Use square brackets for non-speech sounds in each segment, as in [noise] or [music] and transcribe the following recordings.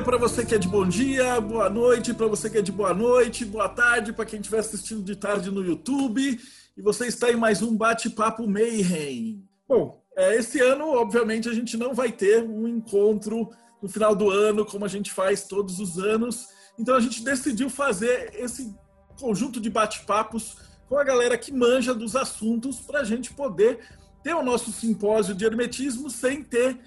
dia para você que é de bom dia, boa noite para você que é de boa noite, boa tarde para quem estiver assistindo de tarde no YouTube. E você está em mais um Bate-Papo Mayhem. Bom, é, esse ano, obviamente, a gente não vai ter um encontro no final do ano, como a gente faz todos os anos. Então a gente decidiu fazer esse conjunto de bate-papos com a galera que manja dos assuntos para a gente poder ter o nosso simpósio de hermetismo sem ter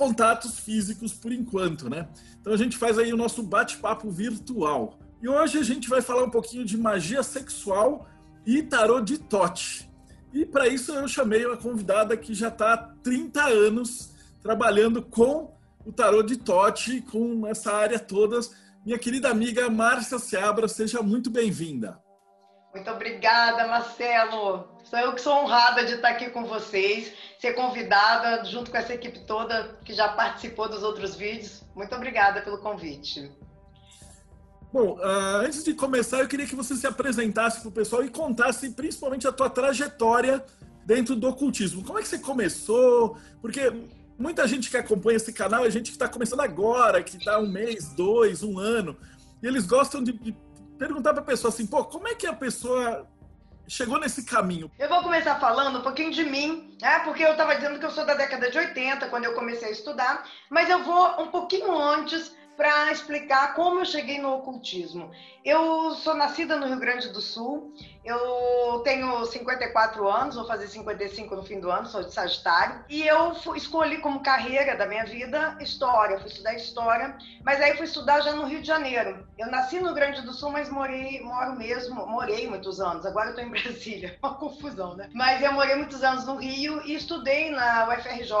contatos físicos por enquanto, né? Então a gente faz aí o nosso bate-papo virtual. E hoje a gente vai falar um pouquinho de magia sexual e tarô de Tote. E para isso eu chamei uma convidada que já está há 30 anos trabalhando com o tarô de Tote, com essa área toda. Minha querida amiga Márcia Seabra, seja muito bem-vinda. Muito obrigada, Marcelo. Sou eu que sou honrada de estar aqui com vocês, ser convidada junto com essa equipe toda que já participou dos outros vídeos. Muito obrigada pelo convite. Bom, uh, antes de começar, eu queria que você se apresentasse para o pessoal e contasse principalmente a tua trajetória dentro do ocultismo. Como é que você começou? Porque muita gente que acompanha esse canal é gente que está começando agora, que está um mês, dois, um ano, e eles gostam de, de perguntar para a pessoa assim, pô, como é que a pessoa chegou nesse caminho? Eu vou começar falando um pouquinho de mim, né? porque eu estava dizendo que eu sou da década de 80, quando eu comecei a estudar, mas eu vou um pouquinho antes para explicar como eu cheguei no ocultismo. Eu sou nascida no Rio Grande do Sul, eu tenho 54 anos, vou fazer 55 no fim do ano, sou de Sagitário, e eu fui, escolhi como carreira da minha vida história, fui estudar história, mas aí fui estudar já no Rio de Janeiro. Eu nasci no Rio Grande do Sul, mas morei, moro mesmo, morei muitos anos, agora eu estou em [laughs] Brasília, uma confusão, né? Mas eu morei muitos anos no Rio e estudei na UFRJ,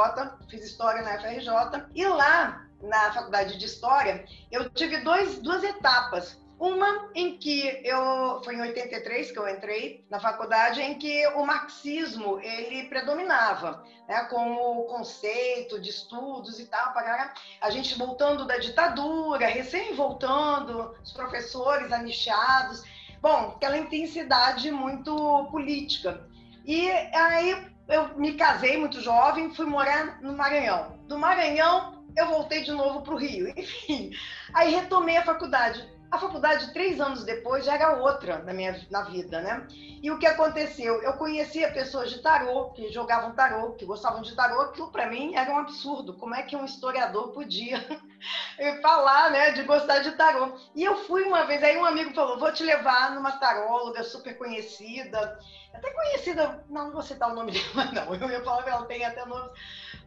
fiz história na UFRJ, e lá na faculdade de História, eu tive dois, duas etapas. Uma em que eu foi em 83 que eu entrei na faculdade, em que o marxismo ele predominava, né, como conceito de estudos e tal, para a gente voltando da ditadura, recém voltando, os professores anichados, bom, aquela intensidade muito política. E aí eu me casei muito jovem, fui morar no Maranhão. Do Maranhão eu voltei de novo para o Rio. Enfim, aí retomei a faculdade. A faculdade, três anos depois, já era outra na minha na vida, né? E o que aconteceu? Eu conhecia pessoas de tarô, que jogavam tarô, que gostavam de tarô, aquilo para mim era um absurdo. Como é que um historiador podia [laughs] falar, né, de gostar de tarô? E eu fui uma vez, aí um amigo falou: vou te levar numa taróloga super conhecida, até conhecida, não, não vou citar o nome dela, [laughs] não, eu ia falar que ela tem até nomes.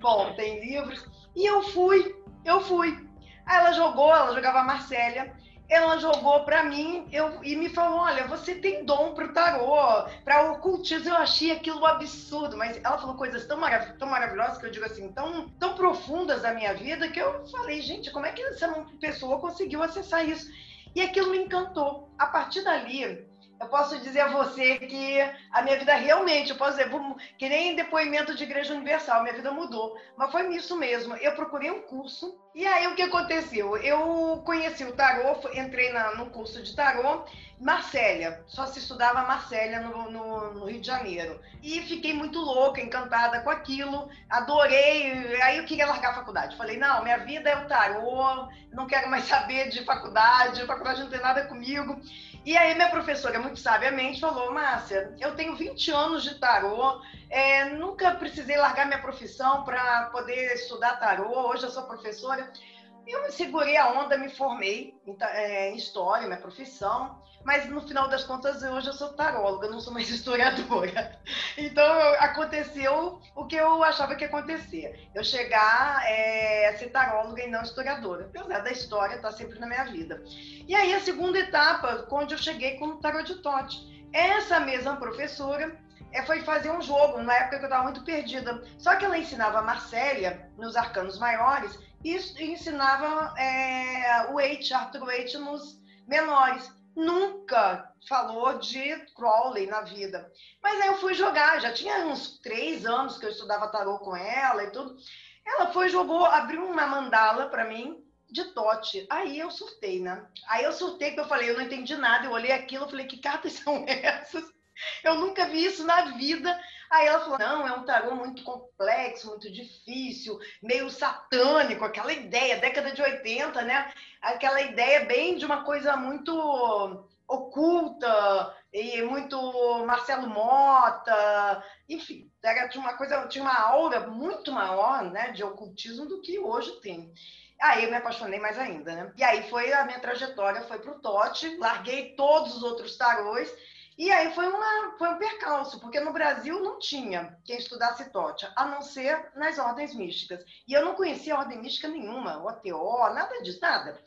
Bom, tem livros. E eu fui, eu fui. Aí ela jogou, ela jogava a Marcélia, ela jogou para mim eu, e me falou: Olha, você tem dom para o tarô, para ocultismo. Eu achei aquilo absurdo, mas ela falou coisas tão, marav tão maravilhosas que eu digo assim, tão, tão profundas da minha vida, que eu falei: Gente, como é que essa pessoa conseguiu acessar isso? E aquilo me encantou. A partir dali, eu posso dizer a você que a minha vida realmente, eu posso dizer, que nem depoimento de Igreja Universal, minha vida mudou. Mas foi isso mesmo. Eu procurei um curso e aí o que aconteceu? Eu conheci o tarô, entrei na, no curso de tarô, Marcélia, só se estudava Marcélia no, no, no, Rio de Janeiro. E fiquei muito louca, encantada com aquilo, adorei. Aí eu queria largar a faculdade. Falei, não, minha vida é o tarô, não quero mais [laughs] saber de faculdade, faculdade não tem nada comigo. E aí minha professora, muito sabiamente, falou, Márcia, eu tenho 20 anos de tarô, é, nunca precisei largar minha profissão para poder estudar tarô, hoje eu sou professora. Eu me segurei a onda, me formei em, é, em história, minha profissão, mas no final das contas hoje eu sou taróloga, não sou mais [laughs] historiadora. Então aconteceu o que eu achava que ia acontecer. Eu chegar é, a ser taróloga e não historiadora. Apesar da história estar tá sempre na minha vida. E aí a segunda etapa, onde eu cheguei com o tarot de Tote. Essa mesma professora é, foi fazer um jogo, numa época que eu estava muito perdida. Só que ela ensinava a Marcélia, nos arcanos maiores, e, ensinava é, o Waite, Arthur Waite, nos menores. Nunca falou de Crowley na vida. Mas aí eu fui jogar, já tinha uns três anos que eu estudava tarô com ela e tudo. Ela foi, jogou, abriu uma mandala para mim de Tote. Aí eu surtei, né? Aí eu surtei porque eu falei, eu não entendi nada. Eu olhei aquilo, eu falei, que cartas [laughs] são essas? Eu nunca vi isso na vida. Aí ela falou: não, é um tarô muito complexo, muito difícil, meio satânico, aquela ideia, década de 80, né? Aquela ideia bem de uma coisa muito oculta e muito Marcelo Mota, enfim, era de uma coisa, tinha uma aura muito maior, né, de ocultismo do que hoje tem. Aí eu me apaixonei mais ainda, né? E aí foi a minha trajetória, foi para o Tote, larguei todos os outros tarôs e aí foi, uma, foi um percalço, porque no Brasil não tinha quem estudasse Tote, a não ser nas ordens místicas. E eu não conhecia ordem mística nenhuma, OTO, nada disso, nada.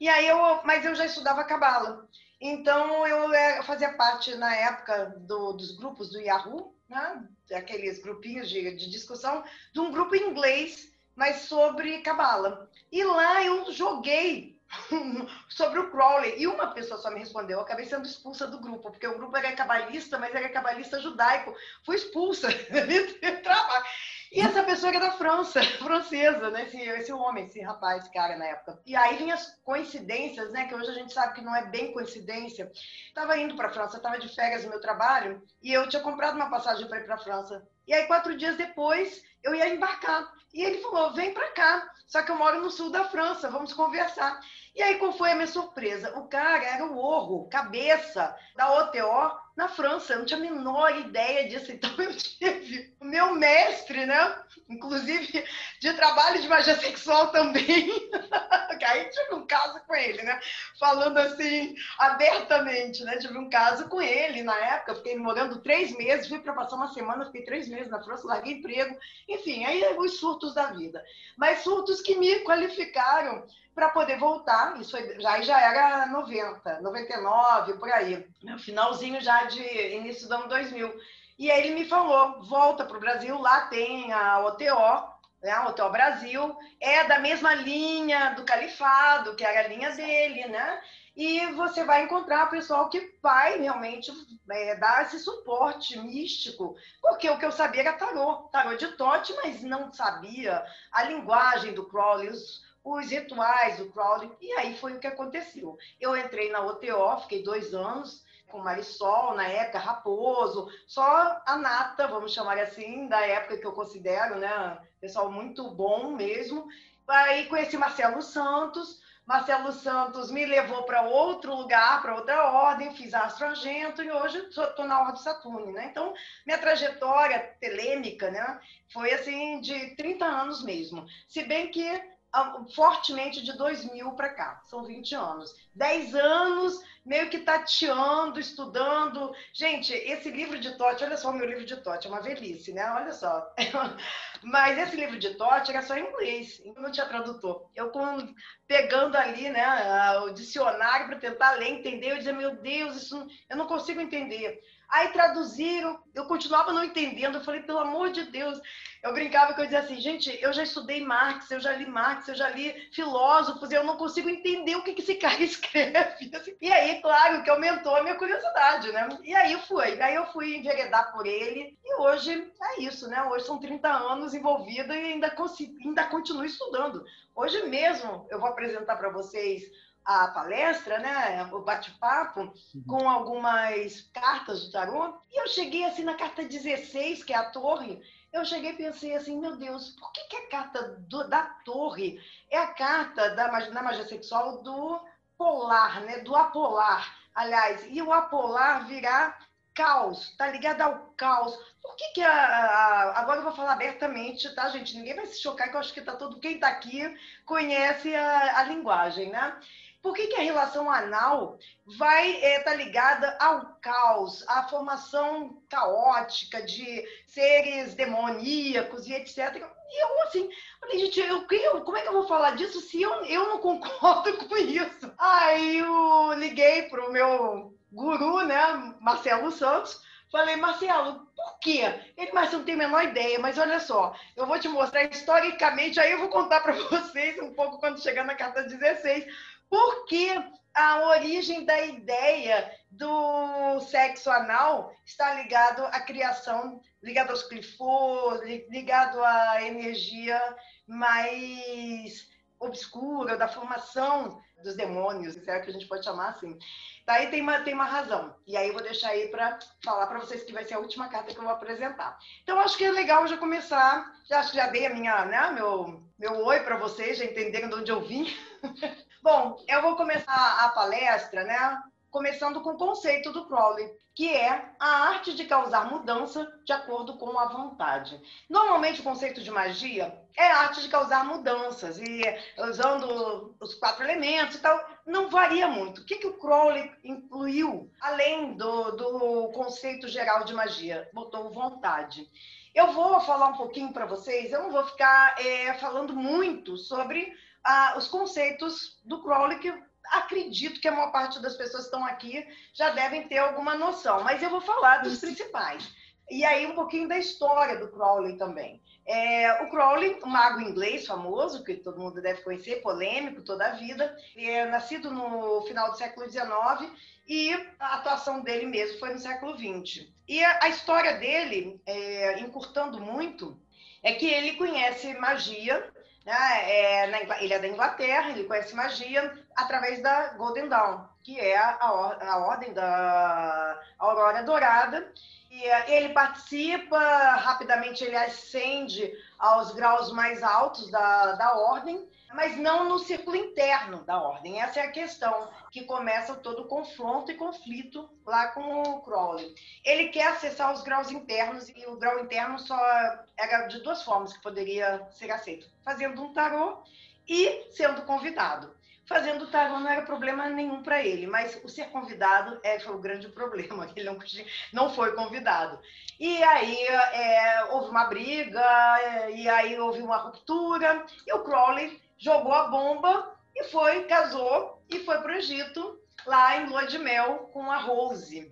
E aí eu, mas eu já estudava Cabala. Então eu, é, eu fazia parte na época do, dos grupos do Yahoo, né? aqueles grupinhos de, de discussão, de um grupo inglês, mas sobre Cabala. E lá eu joguei [laughs] sobre o Crowley. E uma pessoa só me respondeu. Eu acabei sendo expulsa do grupo, porque o grupo era cabalista, mas era cabalista judaico. Fui expulsa. [laughs] e essa pessoa era da França, [laughs] francesa, né? Esse, esse homem, esse rapaz, esse cara na época. E aí vinha as coincidências, né? Que hoje a gente sabe que não é bem coincidência. Estava indo para a França, estava de férias no meu trabalho, e eu tinha comprado uma passagem para ir para a França. E aí, quatro dias depois, eu ia embarcar. E ele falou: vem para cá. Só que eu moro no sul da França, vamos conversar. E aí, qual foi a minha surpresa? O cara era o orro, cabeça da OTO na França. Eu não tinha a menor ideia disso. Então, eu tive o meu mestre, né? Inclusive de trabalho de magia sexual também. [laughs] aí tive um caso com ele, né? Falando assim, abertamente, né? Tive um caso com ele na época. Fiquei morando três meses, fui para passar uma semana, fiquei três meses na França, larguei emprego. Enfim, aí os surtos da vida. Mas surtos que me qualificaram para poder voltar. Isso já, já era 90, 99, por aí. No finalzinho já de início do ano 2000. E aí ele me falou: volta para o Brasil, lá tem a OTO, né, a OTO Brasil, é da mesma linha do Califado, que era a linha dele, né? E você vai encontrar pessoal que vai realmente é, dar esse suporte místico, porque o que eu sabia era tarô, tarô de Tote, mas não sabia a linguagem do Crowley, os, os rituais do Crowley. E aí foi o que aconteceu. Eu entrei na OTO, fiquei dois anos com Marisol, na época, Raposo, só a nata, vamos chamar assim, da época que eu considero, né? Pessoal muito bom mesmo. Aí conheci Marcelo Santos. Marcelo Santos me levou para outro lugar, para outra ordem, fiz Astro Argento e hoje estou na Ordem Saturno, né? Então, minha trajetória telêmica, né, foi assim de 30 anos mesmo. Se bem que fortemente de 2000 para cá, são 20 anos. 10 anos meio que tateando, estudando. Gente, esse livro de Tote, olha só o meu livro de Tote, é uma velhice, né? Olha só. [laughs] Mas esse livro de Tote era só em inglês, não tinha tradutor. Eu com, pegando ali, né, o dicionário para tentar ler, entender, eu dizia, meu Deus, isso eu não consigo entender. Aí traduziram, eu continuava não entendendo. Eu falei, pelo amor de Deus. Eu brincava que eu dizia assim, gente, eu já estudei Marx, eu já li Marx, eu já li filósofos, e eu não consigo entender o que, esse [laughs] cara escreve. E aí, claro, que aumentou a minha curiosidade, né? E aí foi. Aí eu fui enveredar por ele, e hoje é isso, né? Hoje são 30 anos envolvida e ainda, ainda continuo estudando. Hoje mesmo eu vou apresentar para vocês a palestra, né, o bate-papo, uhum. com algumas cartas do tarô. E eu cheguei assim na carta 16, que é a torre. Eu cheguei e pensei assim, meu Deus, por que, que a carta do, da torre é a carta da, na magia sexual do polar, né, do apolar? Aliás, e o apolar virá caos, tá ligado ao caos. Por que que a, a, agora eu vou falar abertamente, tá, gente? Ninguém vai se chocar que eu acho que tá todo quem tá aqui conhece a, a linguagem, né? Por que, que a relação anal vai estar é, tá ligada ao caos, à formação caótica de seres demoníacos e etc. E eu, assim, falei, gente, eu, eu, como é que eu vou falar disso se eu, eu não concordo [laughs] com isso? Aí eu liguei para o meu guru, né, Marcelo Santos, Falei, Marcelo, por quê? Ele, mas não tem a menor ideia, mas olha só, eu vou te mostrar historicamente, aí eu vou contar para [laughs] vocês um pouco quando chegar na carta 16, por que a origem da ideia do sexo anal está ligado à criação, ligado aos clifos, ligado à energia mais obscura, da formação dos demônios, será que a gente pode chamar assim? Daí tem uma, tem uma razão. E aí eu vou deixar aí para falar para vocês que vai ser a última carta que eu vou apresentar. Então acho que é legal já começar. Já acho que já dei a minha, né, meu, meu oi para vocês, já entenderam de onde eu vim. [laughs] Bom, eu vou começar a palestra, né? Começando com o conceito do Crowley, que é a arte de causar mudança de acordo com a vontade. Normalmente, o conceito de magia é a arte de causar mudanças, e usando os quatro elementos e tal, não varia muito. O que, que o Crowley incluiu, além do, do conceito geral de magia? Botou vontade. Eu vou falar um pouquinho para vocês, eu não vou ficar é, falando muito sobre ah, os conceitos do Crowley, que acredito que a maior parte das pessoas que estão aqui já devem ter alguma noção, mas eu vou falar dos principais. E aí um pouquinho da história do Crowley também. É, o Crowley, um mago inglês famoso, que todo mundo deve conhecer, polêmico toda a vida, é nascido no final do século XIX e a atuação dele mesmo foi no século XX. E a, a história dele, é, encurtando muito, é que ele conhece magia né? É, na, ele é da Inglaterra, ele conhece magia através da Golden Dawn, que é a, a, a ordem da Aurora Dourada. E uh, ele participa, rapidamente ele ascende aos graus mais altos da, da ordem, mas não no círculo interno da ordem. Essa é a questão que começa todo o confronto e conflito lá com o Crowley. Ele quer acessar os graus internos e o grau interno só era de duas formas que poderia ser aceito: fazendo um tarô e sendo convidado. Fazendo tarô não era problema nenhum para ele, mas o ser convidado é, foi o grande [laughs] problema, ele não, não foi convidado. E aí é, houve uma briga, é, e aí houve uma ruptura, e o Crowley jogou a bomba e foi, casou e foi para o Egito, lá em lua de mel com a Rose.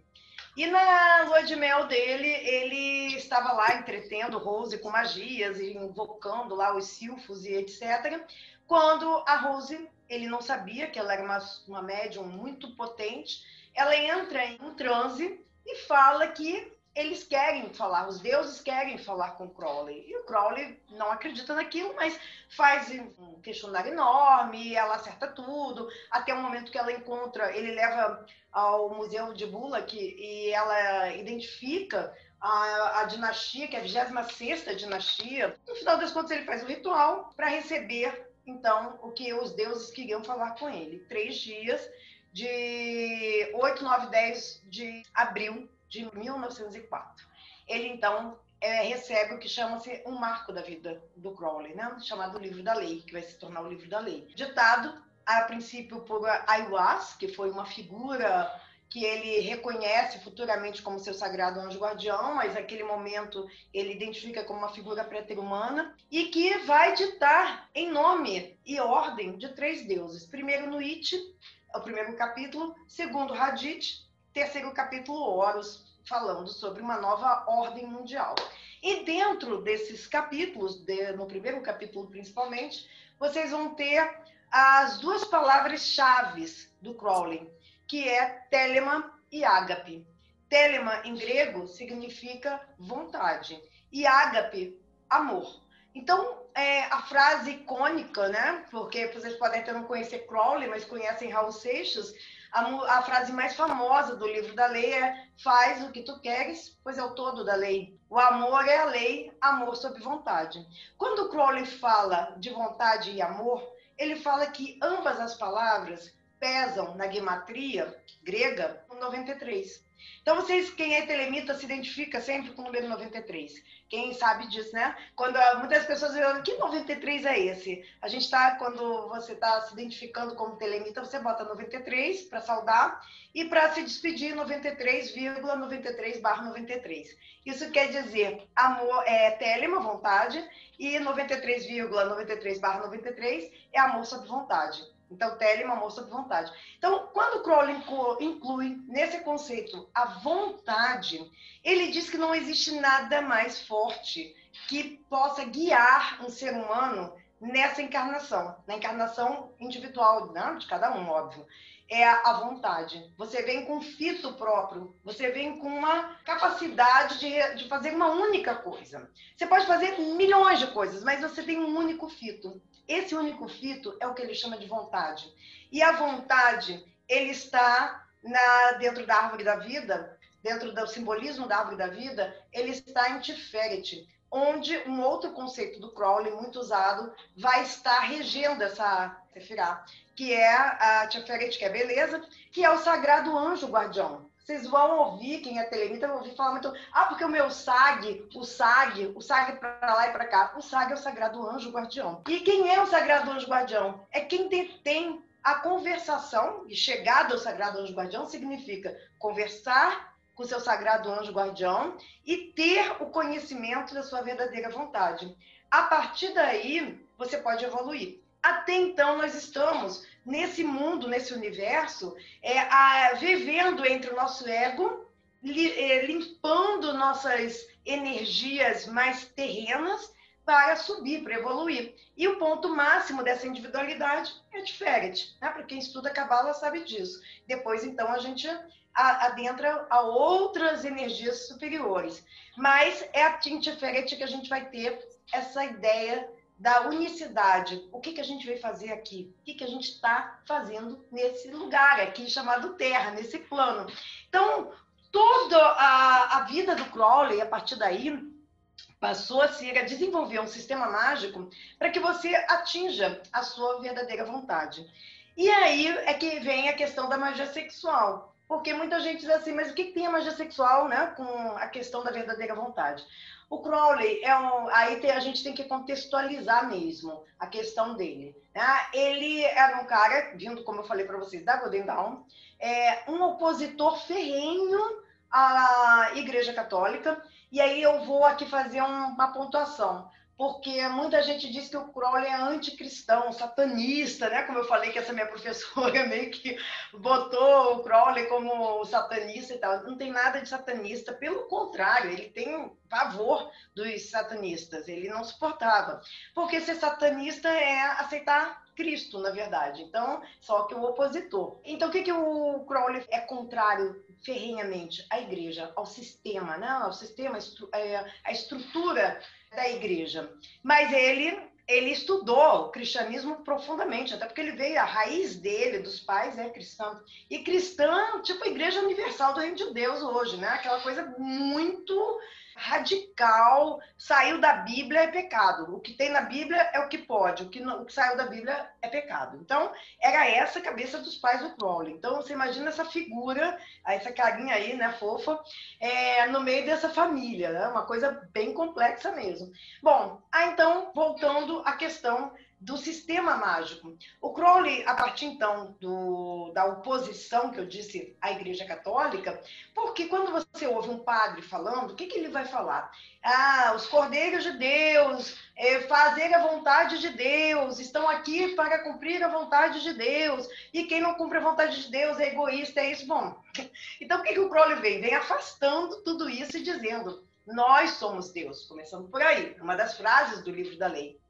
E na lua de mel dele, ele estava lá entretendo Rose com magias e invocando lá os silfos e etc. Quando a Rose, ele não sabia que ela era uma, uma médium muito potente, ela entra em um transe e fala que eles querem falar, os deuses querem falar com Crowley. E o Crowley não acredita naquilo, mas faz um questionário enorme, ela acerta tudo, até o momento que ela encontra, ele leva ao Museu de Bullock e ela identifica a, a dinastia, que é a 26 dinastia. No final das contas, ele faz o ritual para receber, então, o que os deuses queriam falar com ele. Três dias, de 8, 9, 10 de abril de 1904. Ele, então, é, recebe o que chama-se um marco da vida do Crowley, né? chamado Livro da Lei, que vai se tornar o Livro da Lei. Ditado, a princípio, por Aiwas, que foi uma figura que ele reconhece futuramente como seu sagrado anjo guardião, mas naquele momento ele identifica como uma figura pré-humana, e que vai ditar em nome e ordem de três deuses. Primeiro, Nuit, o primeiro capítulo, segundo, Hadith, terceiro capítulo, Horus, falando sobre uma nova ordem mundial. E dentro desses capítulos, de, no primeiro capítulo principalmente, vocês vão ter as duas palavras-chave do Crowley, que é telema e ágape. Telema, em grego, significa vontade, e ágape, amor. Então, é, a frase icônica, né? Porque vocês podem até não conhecer Crowley, mas conhecem Raul Seixas, a, a, frase mais famosa do livro da lei é: faz o que tu queres, pois é o todo da lei. O amor é a lei, amor sob vontade. Quando Crowley fala de vontade e amor, ele fala que ambas as palavras pesam na gematria grega 93. Então, vocês, quem é telemita, se identifica sempre com o número 93. Quem sabe disso, né? Quando ah, muitas pessoas dizem, que 93 é esse? A gente está, quando você está se identificando como telemita, você bota 93 para saudar e para se despedir 93,93 barra 93. Isso quer dizer amor é telema, vontade, e 93,93 barra 93 é amor sob vontade. Então, tele é uma moça de vontade. Então, quando Crowley inclui nesse conceito a vontade, ele diz que não existe nada mais forte que possa guiar um ser humano nessa encarnação, na encarnação individual né, de cada um, óbvio. é a vontade. Você vem com fito próprio, você vem com uma capacidade de, de fazer uma única coisa. Você pode fazer milhões de coisas, mas você tem um único fito. Esse único fito é o que ele chama de vontade. E a vontade, ele está na, dentro da árvore da vida, dentro do simbolismo da árvore da vida, ele está em Tiferet, onde um outro conceito do Crowley, muito usado, vai estar regendo essa Sefirah, que é a Tiferet, que é beleza, que é o sagrado anjo guardião. Vocês vão ouvir, quem é telemita, vão ouvir falar muito, ah, porque o meu SAG, o SAG, o SAG para lá e para cá. O SAG é o sagrado anjo guardião. E quem é o sagrado anjo guardião? É quem tem a conversação, e chegada ao sagrado anjo guardião significa conversar com seu sagrado anjo guardião e ter o conhecimento da sua verdadeira vontade. A partir daí, você pode evoluir. Até então, nós estamos nesse mundo, nesse universo, é, a, vivendo entre o nosso ego, li, é, limpando nossas energias mais terrenas para subir, para evoluir. E o ponto máximo dessa individualidade é Tiferet. Né? Para quem estuda Kabbalah sabe disso. Depois, então, a gente adentra a outras energias superiores. Mas é a Tiferet que a gente vai ter essa ideia da unicidade. O que, que a gente veio fazer aqui? O que, que a gente está fazendo nesse lugar aqui chamado Terra, nesse plano? Então, toda a, a vida do Crowley, a partir daí, passou a ser a desenvolver um sistema mágico para que você atinja a sua verdadeira vontade. E aí é que vem a questão da magia sexual. Porque muita gente diz assim, mas o que tem a magia sexual né, com a questão da verdadeira vontade? O Crowley é um. Aí tem, a gente tem que contextualizar mesmo a questão dele. Né? Ele era um cara, vindo, como eu falei para vocês, da Golden Dawn, é, um opositor ferrenho à Igreja Católica. E aí eu vou aqui fazer uma pontuação porque muita gente diz que o Crowley é anticristão, satanista, né? Como eu falei que essa minha [laughs] professora meio que botou o Crowley como satanista e tal. Não tem nada de satanista, pelo contrário, ele tem pavor dos satanistas, ele não suportava. Porque ser satanista é aceitar Cristo, na verdade. Então, só que o opositor. Então, o que, que o Crowley é contrário ferrenhamente? À igreja, ao sistema, né? Ao sistema, é, a estrutura da igreja. Mas ele ele estudou o cristianismo profundamente, até porque ele veio, a raiz dele, dos pais, é cristã. E cristã, tipo a Igreja Universal do Reino de Deus hoje, né? Aquela coisa muito radical, saiu da Bíblia é pecado. O que tem na Bíblia é o que pode, o que, não, o que saiu da Bíblia é pecado. Então, era essa a cabeça dos pais do Crowley. Então, você imagina essa figura, essa carinha aí, né, fofa, é, no meio dessa família, né? Uma coisa bem complexa mesmo. Bom, ah, então, voltando à questão do sistema mágico. O Crowley, a partir então do, da oposição que eu disse à Igreja Católica, porque quando você ouve um padre falando, o que, que ele vai falar? Ah, os cordeiros de Deus, é, fazer a vontade de Deus, estão aqui para cumprir a vontade de Deus, e quem não cumpre a vontade de Deus é egoísta, é isso. Bom, [laughs] então o que, que o Crowley vem? Vem afastando tudo isso e dizendo nós somos Deus, começando por aí. Uma das frases do livro da lei.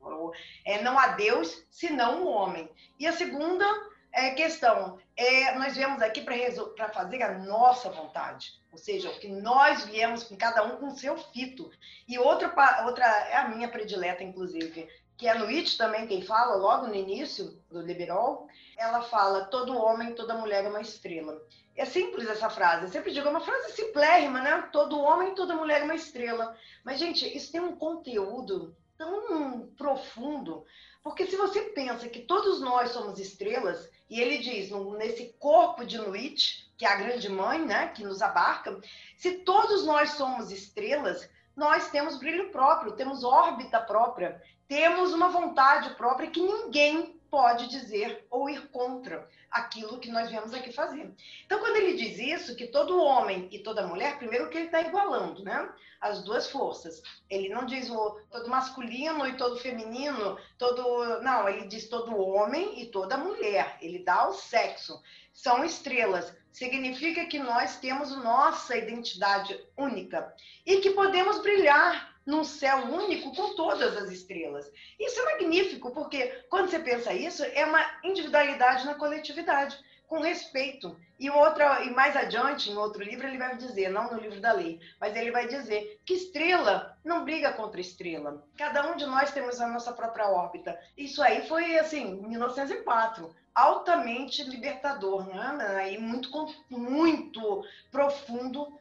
É, não há Deus senão o homem. E a segunda é, questão é nós viemos aqui para fazer a nossa vontade. Ou seja, o que nós viemos com cada um com seu fito. E outra, outra é a minha predileta, inclusive, que é no It também quem fala, logo no início do Liberal, ela fala: todo homem, toda mulher é uma estrela. É simples essa frase. Eu sempre digo, é uma frase simplérrima, né? Todo homem, toda mulher é uma estrela. Mas, gente, isso tem um conteúdo tão profundo. Porque se você pensa que todos nós somos estrelas, e ele diz, nesse corpo de Nuit, que é a grande mãe, né, que nos abarca, se todos nós somos estrelas, nós temos brilho próprio, temos órbita própria, temos uma vontade própria que ninguém pode dizer ou ir contra aquilo que nós viemos aqui fazer. Então, quando ele diz isso, que todo homem e toda mulher, primeiro que ele está igualando, né? As duas forças. Ele não diz o todo masculino e todo feminino, todo. Não, ele diz todo homem e toda mulher. Ele dá o sexo. São estrelas. Significa que nós temos nossa identidade única e que podemos brilhar num céu único com todas as estrelas. Isso é magnífico, porque quando você pensa isso, é uma individualidade na coletividade. com respeito. E outra, e mais adiante, em outro livro, ele vai dizer, não no livro da lei, mas ele vai dizer que estrela não briga contra estrela. Cada um de nós temos a nossa própria órbita. Isso aí foi assim, 1904 altamente libertador, né? E muito, muito profundo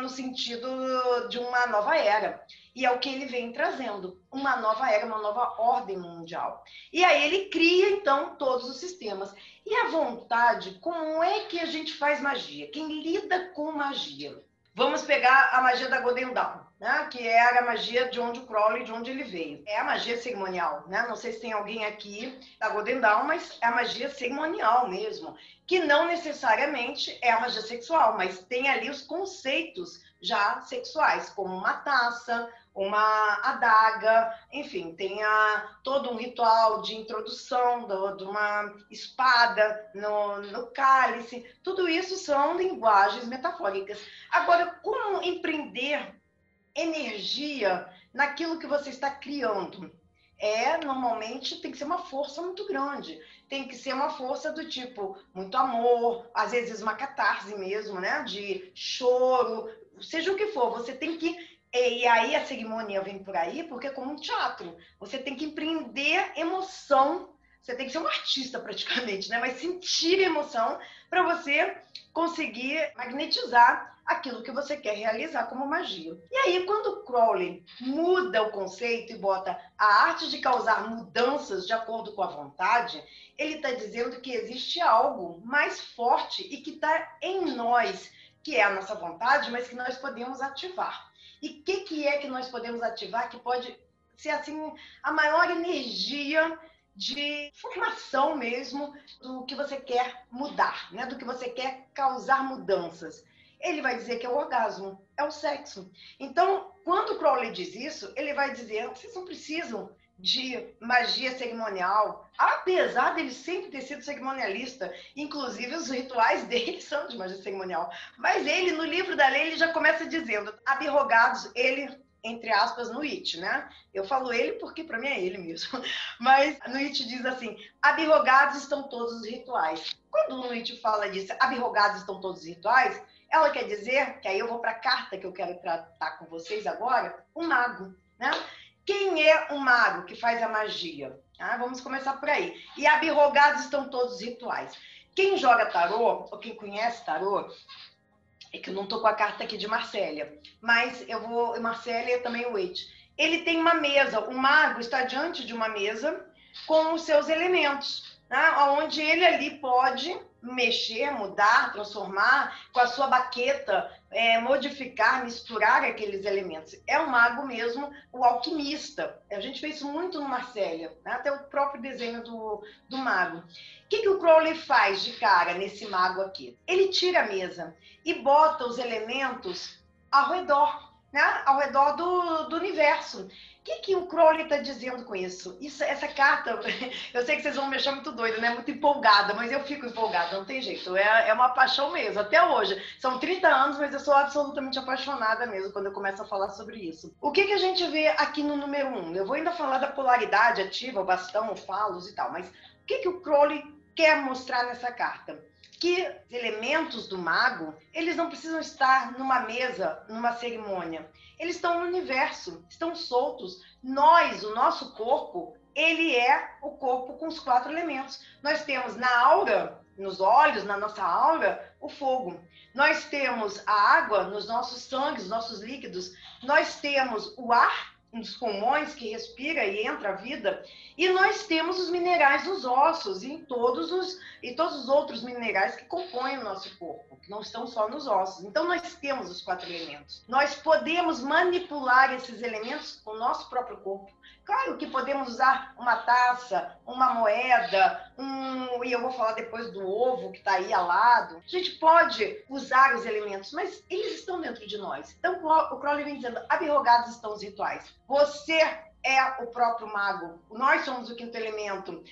no sentido de uma nova era. E é o que ele vem trazendo, uma nova era, uma nova ordem mundial. E aí ele cria, então, todos os sistemas. E a vontade, como é que a gente faz magia? Quem lida com magia? Vamos pegar a magia da Golden Dawn, né? que era a magia de onde o Crowley, de onde ele veio. É a magia cerimonial, né? Não sei se tem alguém aqui da Golden Dawn, mas é a magia cerimonial mesmo, que não necessariamente é a magia sexual, mas tem ali os conceitos já sexuais, como uma taça, uma adaga, enfim, tem a, todo um ritual de introdução do, de uma espada no, no cálice. Tudo isso são linguagens metafóricas. Agora, como empreender energia naquilo que você está criando? É, normalmente, tem que ser uma força muito grande. Tem que ser uma força do tipo muito amor, às vezes uma catarse mesmo, né? De choro, seja o que for, você tem que e aí a cerimônia vem por aí, porque é como um teatro. Você tem que empreender emoção. Você tem que ser um artista praticamente, né? Mas sentir emoção para você conseguir magnetizar aquilo que você quer realizar como magia. E aí, quando Crowley muda o conceito e bota a arte de causar mudanças de acordo com a vontade, ele está dizendo que existe algo mais forte e que está em nós, que é a nossa vontade, mas que nós podemos ativar. E o que, que é que nós podemos ativar que pode ser assim a maior energia de formação mesmo do que você quer mudar, né? Do que você quer causar mudanças. Ele vai dizer que é o orgasmo, é o sexo. Então, quando o Crowley diz isso, ele vai dizer: vocês não precisam de magia cerimonial, apesar dele sempre ter sido cerimonialista, inclusive os rituais [laughs] dele são de magia cerimonial. Mas ele, no livro da lei, ele já começa dizendo, abirrogados, ele, entre aspas, no It, né? Eu falo ele porque para mim é ele mesmo. [laughs] Mas no It diz assim, abirrogados estão todos os rituais. Quando o It fala disso, abirrogados estão todos os rituais, ela quer dizer, que aí eu vou para a carta que eu quero tratar com vocês agora, um mago, né? Quem é o mago que faz a magia? Ah, vamos começar por aí. E abirrogados estão todos os rituais. Quem joga tarô, ou quem conhece tarô, é que eu não estou com a carta aqui de Marcélia, mas eu vou. Marcélia também o Wait. Ele tem uma mesa, o mago está diante de uma mesa com os seus elementos, né? onde ele ali pode mexer, mudar, transformar com a sua baqueta, é, modificar, misturar aqueles elementos. É o mago mesmo, o alquimista. A gente fez isso muito no Marcélia, né? até o próprio desenho do, do mago. O que, que o Crowley faz de cara nesse mago aqui? Ele tira a mesa e bota os elementos ao redor, né? ao redor do, do universo que, que o Crowley está dizendo com isso? isso? Essa carta, [laughs] eu sei que vocês vão me achar muito doida, né? Muito empolgada, mas eu fico empolgada, não tem jeito. É, é uma paixão mesmo, até hoje. São 30 anos, mas eu sou absolutamente apaixonada mesmo quando eu começo a falar sobre isso. O que, que a gente vê aqui no número 1? Um? Eu vou ainda falar da polaridade ativa, o bastão, o falos e tal, mas o que, que o Crowley quer mostrar nessa carta? Que elementos do mago, eles não precisam estar numa mesa, numa cerimônia. Eles estão no universo, estão soltos. Nós, o nosso corpo, ele é o corpo com os quatro elementos. Nós temos na aura, nos olhos, na nossa aura, o fogo. Nós temos a água nos nossos sangues, nossos líquidos. Nós temos o ar nos pulmões que respira e entra a vida, e nós temos os minerais nos ossos e todos os e todos os outros minerais que compõem o nosso corpo, que não estão só nos ossos. Então nós temos os quatro elementos. Nós podemos manipular esses elementos com o nosso próprio corpo. Claro que podemos usar uma taça, uma moeda, um, e eu vou falar depois do ovo que está aí ao lado. A gente pode usar os elementos, mas eles estão dentro de nós. Então o Crowley vem dizendo: abirrogados estão os rituais. Você é o próprio mago. Nós somos o quinto elemento.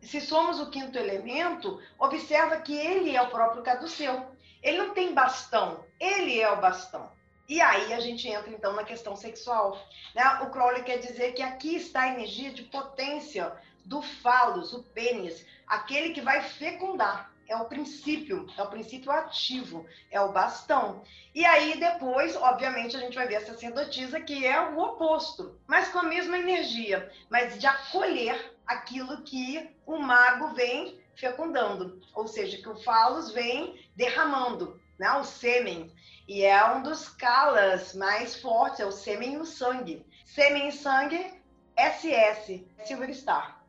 Se somos o quinto elemento, observa que ele é o próprio caduceu. Ele não tem bastão, ele é o bastão. E aí a gente entra então na questão sexual. Né? O Crowley quer dizer que aqui está a energia de potência do falos, o pênis, aquele que vai fecundar. É o princípio, é o princípio ativo, é o bastão. E aí depois, obviamente, a gente vai ver a sacerdotisa, que é o oposto, mas com a mesma energia, mas de acolher aquilo que o mago vem fecundando, ou seja, que o falos vem derramando, né, o sêmen. E é um dos calas mais fortes, é o sêmen e o sangue. Sêmen e sangue, SS, Silver Star,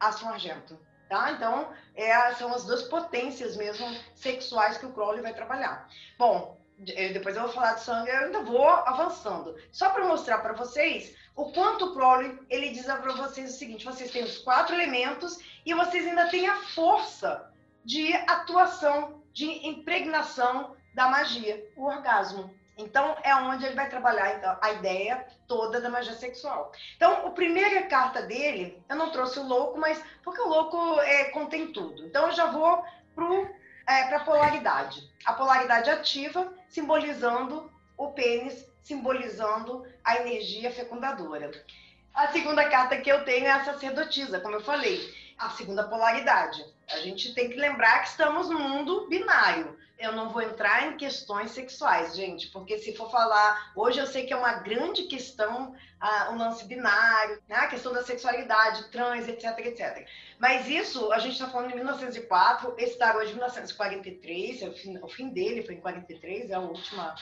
Astro Argento. Tá? Então, é, são as duas potências mesmo sexuais que o Crowley vai trabalhar. Bom, eh, depois eu vou falar de sangue, eu ainda vou avançando. Só para mostrar para vocês o quanto o Crowley, ele diz para vocês o seguinte, vocês têm os quatro elementos e vocês ainda têm a força de atuação, de impregnação da magia, o orgasmo. Então, é onde ele vai trabalhar então, a ideia toda da magia sexual. Então, a primeira carta dele, eu não trouxe o louco, mas porque o louco é, contém tudo. Então, eu já vou para é, a polaridade. A polaridade ativa, simbolizando o pênis, simbolizando a energia fecundadora. A segunda carta que eu tenho é a sacerdotisa, como eu falei. A segunda polaridade. A gente tem que lembrar que estamos no mundo binário eu não vou entrar em questões sexuais, gente, porque se for falar, hoje eu sei que é uma grande questão o um lance binário, né? a questão da sexualidade, trans, etc, etc. Mas isso, a gente está falando de 1904, esse tarô é de 1943, é o, fim, o fim dele foi em 43, é a última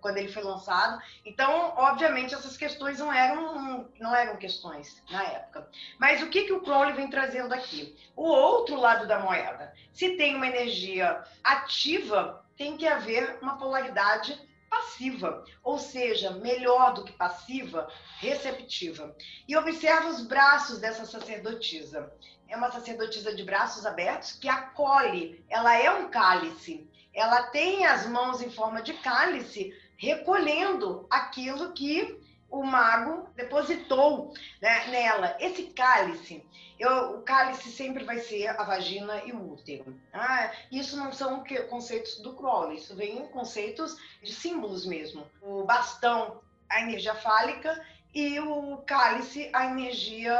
quando ele foi lançado. Então, obviamente, essas questões não eram, não eram questões na época. Mas o que, que o Crowley vem trazendo aqui? O outro lado da moeda. Se tem uma energia ativa, tem que haver uma polaridade passiva, ou seja, melhor do que passiva, receptiva. E observa os braços dessa sacerdotisa. É uma sacerdotisa de braços abertos que acolhe, ela é um cálice. Ela tem as mãos em forma de cálice, recolhendo aquilo que o mago depositou né, nela. Esse cálice, eu, o cálice sempre vai ser a vagina e o útero. Ah, isso não são conceitos do Crowley, isso vem em conceitos de símbolos mesmo. O bastão, a energia fálica, e o cálice, a energia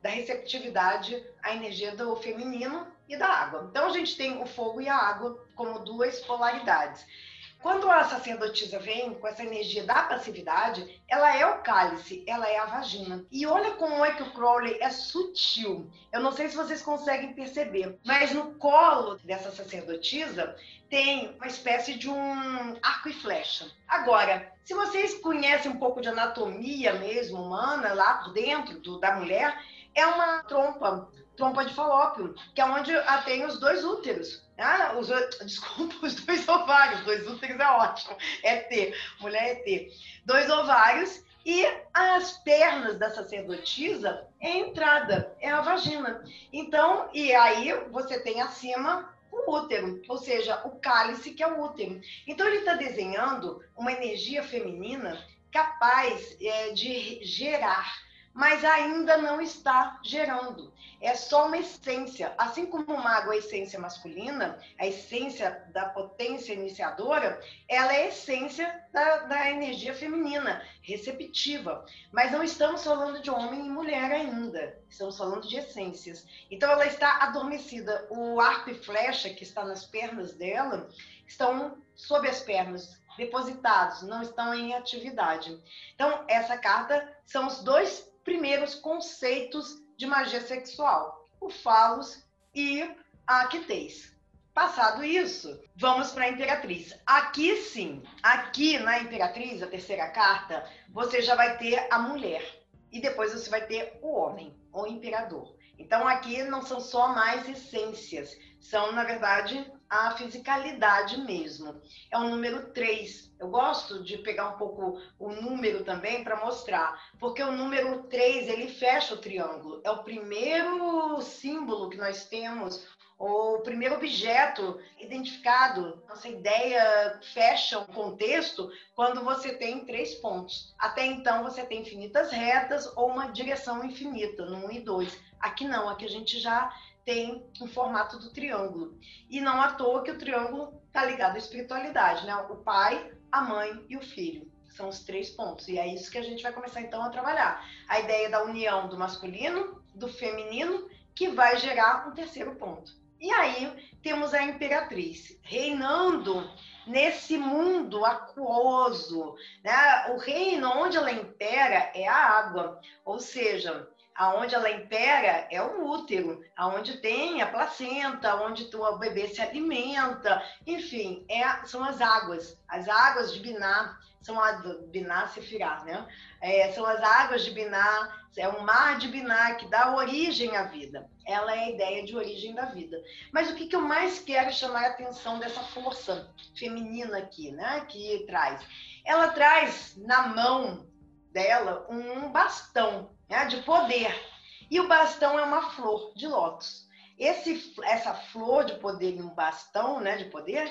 da receptividade, a energia do feminino e da água. Então a gente tem o fogo e a água como duas polaridades. Quando a sacerdotisa vem com essa energia da passividade, ela é o cálice, ela é a vagina. E olha como é que o Crowley é sutil. Eu não sei se vocês conseguem perceber, mas no colo dessa sacerdotisa tem uma espécie de um arco e flecha. Agora, se vocês conhecem um pouco de anatomia mesmo humana lá por dentro do, da mulher, é uma trompa, trompa de falópio, que é onde tem os dois úteros. Ah, os, [laughs] desculpa, os dois ovários, dois úteros é ótimo. É T, mulher é T. Dois ovários e as pernas da sacerdotisa é a entrada, é a vagina. Então, e aí você tem acima o útero, ou seja, o cálice que é o útero. Então ele está desenhando uma energia feminina capaz é, de gerar mas ainda não está gerando. É só uma essência. Assim como o mago é essência masculina, a essência da potência iniciadora, ela é a essência da, da energia feminina, receptiva. Mas não estamos falando de homem e mulher ainda. Estamos falando de essências. Então ela está adormecida. O arco e flecha que está nas pernas dela estão sob as pernas, depositados, não estão em atividade. Então, essa carta são os dois primeiros conceitos de magia sexual, o falos e a aquitez. Passado isso, vamos para a Imperatriz. Aqui sim, aqui na Imperatriz, a terceira carta, você já vai ter a mulher e depois você vai ter o homem, o imperador. Então aqui não são só mais essências, são na verdade a fisicalidade mesmo. É o número 3. Eu gosto de pegar um pouco o número também para mostrar, porque o número 3 ele fecha o triângulo. É o primeiro símbolo que nós temos, o primeiro objeto identificado. Nossa ideia fecha um contexto quando você tem três pontos. Até então você tem infinitas retas ou uma direção infinita, no 1 e 2. Aqui não, aqui a gente já tem o formato do triângulo. E não à toa que o triângulo está ligado à espiritualidade, né? O pai, a mãe e o filho. São os três pontos. E é isso que a gente vai começar então a trabalhar. A ideia da união do masculino, do feminino, que vai gerar um terceiro ponto. E aí temos a imperatriz reinando nesse mundo aquoso. Né? O reino onde ela impera é a água, ou seja, aonde ela impera é o útero, aonde tem a placenta, onde o bebê se alimenta, enfim, é, são as águas, as águas de Biná, são as Biná Sefirá, né? É, são as águas de Biná, é o mar de Biná que dá origem à vida. Ela é a ideia de origem da vida. Mas o que, que eu mais quero chamar a atenção dessa força feminina aqui, né? Que traz. Ela traz na mão dela um bastão né, de poder. E o bastão é uma flor de lótus. Esse, essa flor de poder e um bastão né, de poder,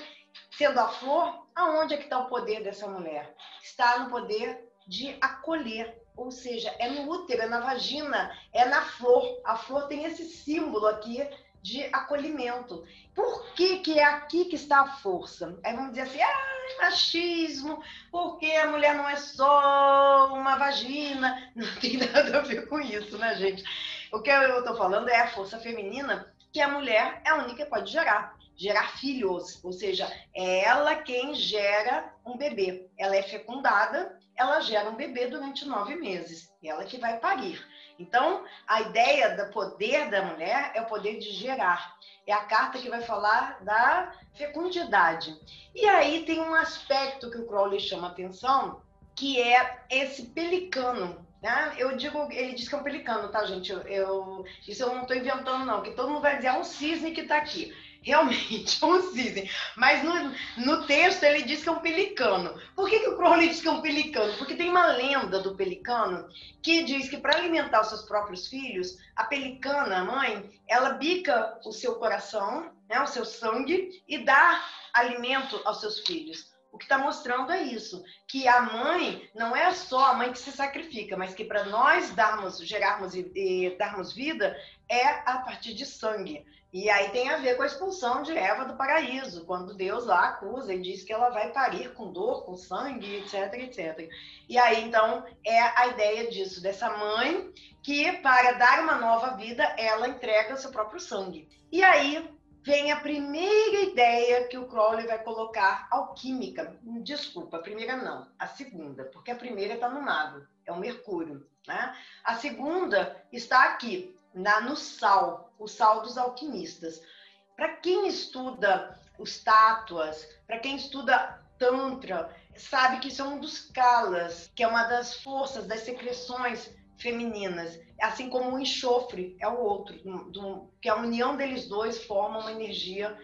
sendo a flor, aonde é que está o poder dessa mulher? Está no poder de acolher, ou seja, é no útero, é na vagina, é na flor. A flor tem esse símbolo aqui de acolhimento. Por que, que é aqui que está a força? Aí vamos dizer assim, ah, machismo, porque a mulher não é só uma vagina. [laughs] Não tem nada a ver com isso, né, gente? O que eu estou falando é a força feminina, que a mulher é a única que pode gerar. Gerar filhos, ou seja, é ela quem gera um bebê. Ela é fecundada, ela gera um bebê durante nove meses. Ela que vai parir. Então, a ideia do poder da mulher é o poder de gerar. É a carta que vai falar da fecundidade. E aí tem um aspecto que o Crowley chama atenção, que é esse pelicano. Né? Eu digo, ele diz que é um pelicano, tá, gente? Eu, eu isso eu não estou inventando, não, que todo mundo vai dizer é um cisne que está aqui realmente [laughs] um cisne. Mas no, no texto ele diz que é um pelicano. Por que, que o Crowley diz que é um pelicano? Porque tem uma lenda do pelicano que diz que para alimentar os seus próprios filhos, a pelicana, a mãe, ela bica o seu coração, né, o seu sangue e dá alimento aos seus filhos. O que está mostrando é isso, que a mãe não é só a mãe que se sacrifica, mas que para nós darmos, gerarmos e, e darmos vida é a partir de sangue. E aí tem a ver com a expulsão de Eva do paraíso, quando Deus lá acusa e diz que ela vai parir com dor, com sangue, etc, etc. E aí então é a ideia disso, dessa mãe que para dar uma nova vida, ela entrega seu próprio sangue. E aí vem a primeira ideia que o Crowley vai colocar alquímica. Desculpa, a primeira não, a segunda, porque a primeira está no mago, é o Mercúrio. Né? A segunda está aqui, na, no sal, o sal dos alquimistas. Para quem estuda os tátuas, para quem estuda Tantra, sabe que isso é um dos kalas, que é uma das forças, das secreções femininas, assim como o enxofre é o outro, do, que a união deles dois forma uma energia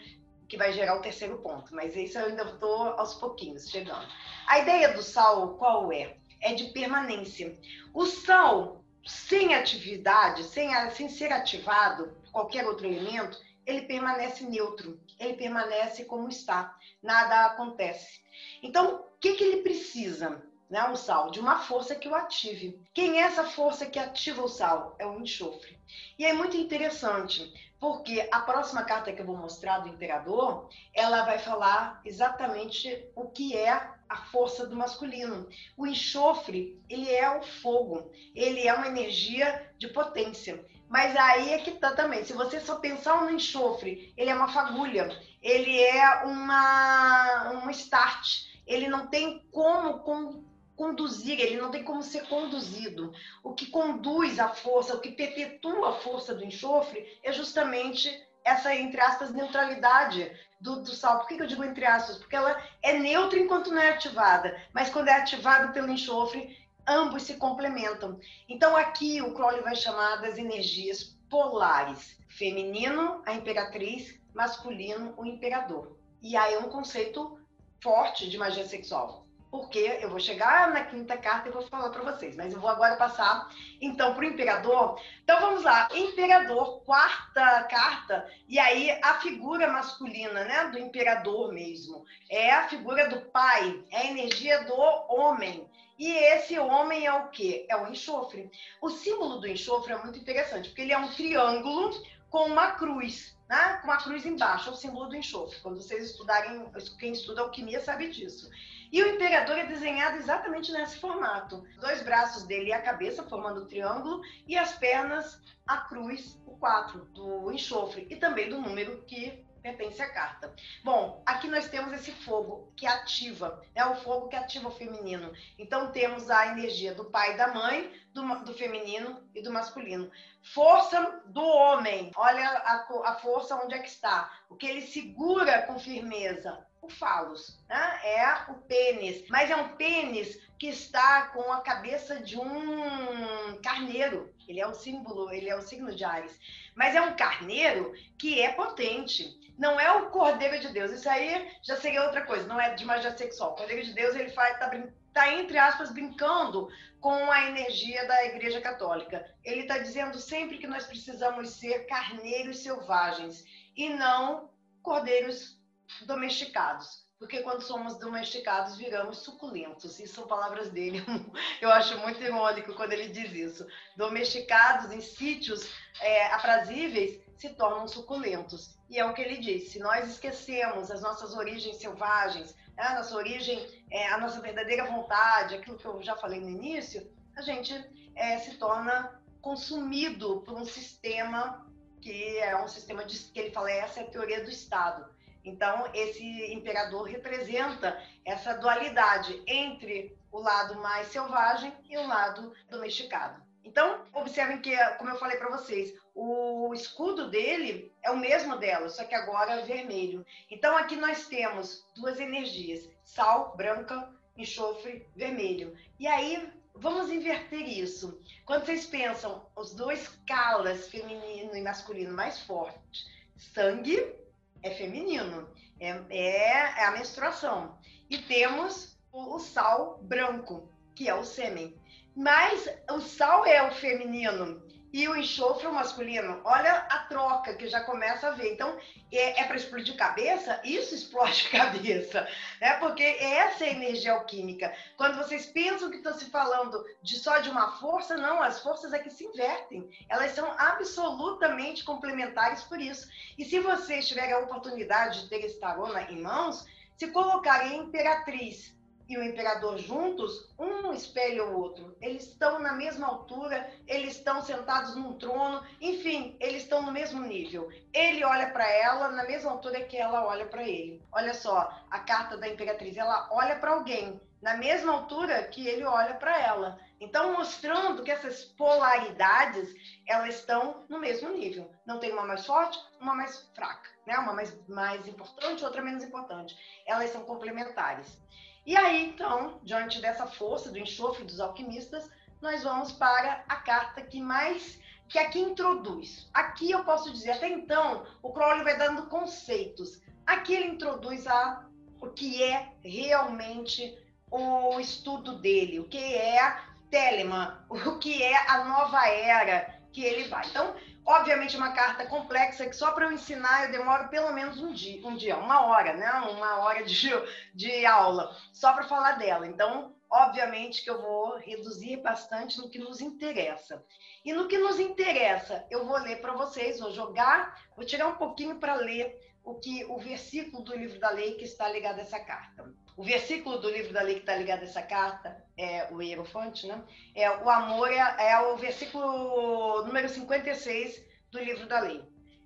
que vai gerar o terceiro ponto, mas isso eu ainda estou aos pouquinhos chegando. A ideia do sal qual é? É de permanência. O sal sem atividade, sem, sem ser ativado qualquer outro elemento, ele permanece neutro, ele permanece como está, nada acontece. Então, o que, que ele precisa? Né, o sal, de uma força que o ative. Quem é essa força que ativa o sal? É o enxofre. E é muito interessante, porque a próxima carta que eu vou mostrar do imperador, ela vai falar exatamente o que é a força do masculino. O enxofre, ele é o fogo, ele é uma energia de potência. Mas aí é que tá também. Se você só pensar no enxofre, ele é uma fagulha, ele é uma um start, ele não tem como com, conduzir, ele não tem como ser conduzido. O que conduz a força, o que perpetua a força do enxofre é justamente essa, entre aspas, neutralidade do, do sal. Por que, que eu digo entre aspas? Porque ela é neutra enquanto não é ativada, mas quando é ativada pelo enxofre, ambos se complementam. Então aqui o Crowley vai chamar das energias polares. Feminino, a imperatriz, masculino, o imperador. E aí é um conceito forte de magia sexual porque eu vou chegar na quinta carta e vou falar para vocês, mas eu vou agora passar então para o imperador. Então vamos lá, imperador, quarta carta, e aí a figura masculina, né, do imperador mesmo, é a figura do pai, é a energia do homem. E esse homem é o quê? É o enxofre. O símbolo do enxofre é muito interessante, porque ele é um triângulo com uma cruz. né, com a cruz embaixo, é o símbolo do enxofre. Quando vocês estudarem, quem estuda alquimia sabe disso. E o imperador é desenhado exatamente nesse formato. Dois braços dele e a cabeça formando o triângulo e as pernas a cruz, o 4 do enxofre e também do número que pertence à carta. Bom, aqui nós temos esse fogo que ativa, é o fogo que ativa o feminino. Então temos a energia do pai e da mãe, do, do feminino e do masculino. Força do homem, olha a, a força onde é que está. O que ele segura com firmeza, o falos, né? é o pênis, mas é um pênis que está com a cabeça de um carneiro. Ele é o símbolo, ele é o signo de Ares. Mas é um carneiro que é potente. Não é o cordeiro de Deus. Isso aí já seria outra coisa, não é de magia sexual. O cordeiro de Deus, ele faz, tá, tá entre aspas, brincando com a energia da Igreja Católica. Ele está dizendo sempre que nós precisamos ser carneiros selvagens e não cordeiros domesticados. Porque quando somos domesticados, viramos suculentos. E são palavras dele. [laughs] Eu acho muito irônico quando ele diz isso. Domesticados em sítios é, aprazíveis se tornam suculentos. E é o que ele diz. Se nós esquecemos as nossas origens selvagens, né, a nossa origem, é, a nossa verdadeira vontade, aquilo que eu já falei no início, a gente é, se torna consumido por um sistema que é um sistema de, que ele fala, essa é a teoria do Estado então, esse imperador representa essa dualidade entre o lado mais selvagem e o lado domesticado. Então, observem que, como eu falei para vocês, o escudo dele é o mesmo dela, só que agora é vermelho. Então, aqui nós temos duas energias: sal, branca, enxofre, vermelho. E aí, vamos inverter isso. Quando vocês pensam os dois calas, feminino e masculino, mais fortes, sangue é feminino, é, é, a menstruação. E temos o, o sal branco, que é o sêmen. Mas o sal é o feminino e o enxofre o masculino. Olha a troca que já começa a ver. Então, é, é para explodir cabeça? Isso explode [laughs] cabeça, né? Porque essa é a energia alquímica. Quando vocês pensam que estão se falando de só de uma força, não, as forças é que se invertem. Elas são absolutamente complementares por isso. E se vocês tiverem a oportunidade de ter esse tarô em mãos, se colocarem Imperatriz e o imperador juntos, um espelha o outro. Eles estão na mesma altura, eles estão sentados num trono, enfim, eles estão no mesmo nível. Ele olha para ela na mesma altura que ela olha para ele. Olha só, a carta da imperatriz, ela olha para alguém na mesma altura que ele olha para ela. Então, mostrando que essas polaridades, elas estão no mesmo nível. Não tem uma mais forte, uma mais fraca, né? Uma mais, mais importante, outra menos importante. Elas são complementares. E aí, então, diante dessa força do enxofre dos alquimistas, nós vamos para a carta que mais que aqui introduz. Aqui eu posso dizer, até então, o Crowley vai dando conceitos. Aqui ele introduz a, o que é realmente o estudo dele, o que é Telemann, o que é a nova era que ele vai. Então, Obviamente, uma carta complexa que só para eu ensinar eu demoro pelo menos um dia, um dia, uma hora, né? Uma hora de, [laughs] de aula, só para falar dela. Então, obviamente que eu vou reduzir bastante no que nos interessa. E no que nos interessa, eu vou ler para vocês, vou jogar, vou tirar um pouquinho para ler o que o versículo do livro da lei que está ligado a essa carta. O versículo do livro da lei que está ligado a essa carta é o Hierofante, né? É o amor é, é, o versículo número 56 do livro da lei.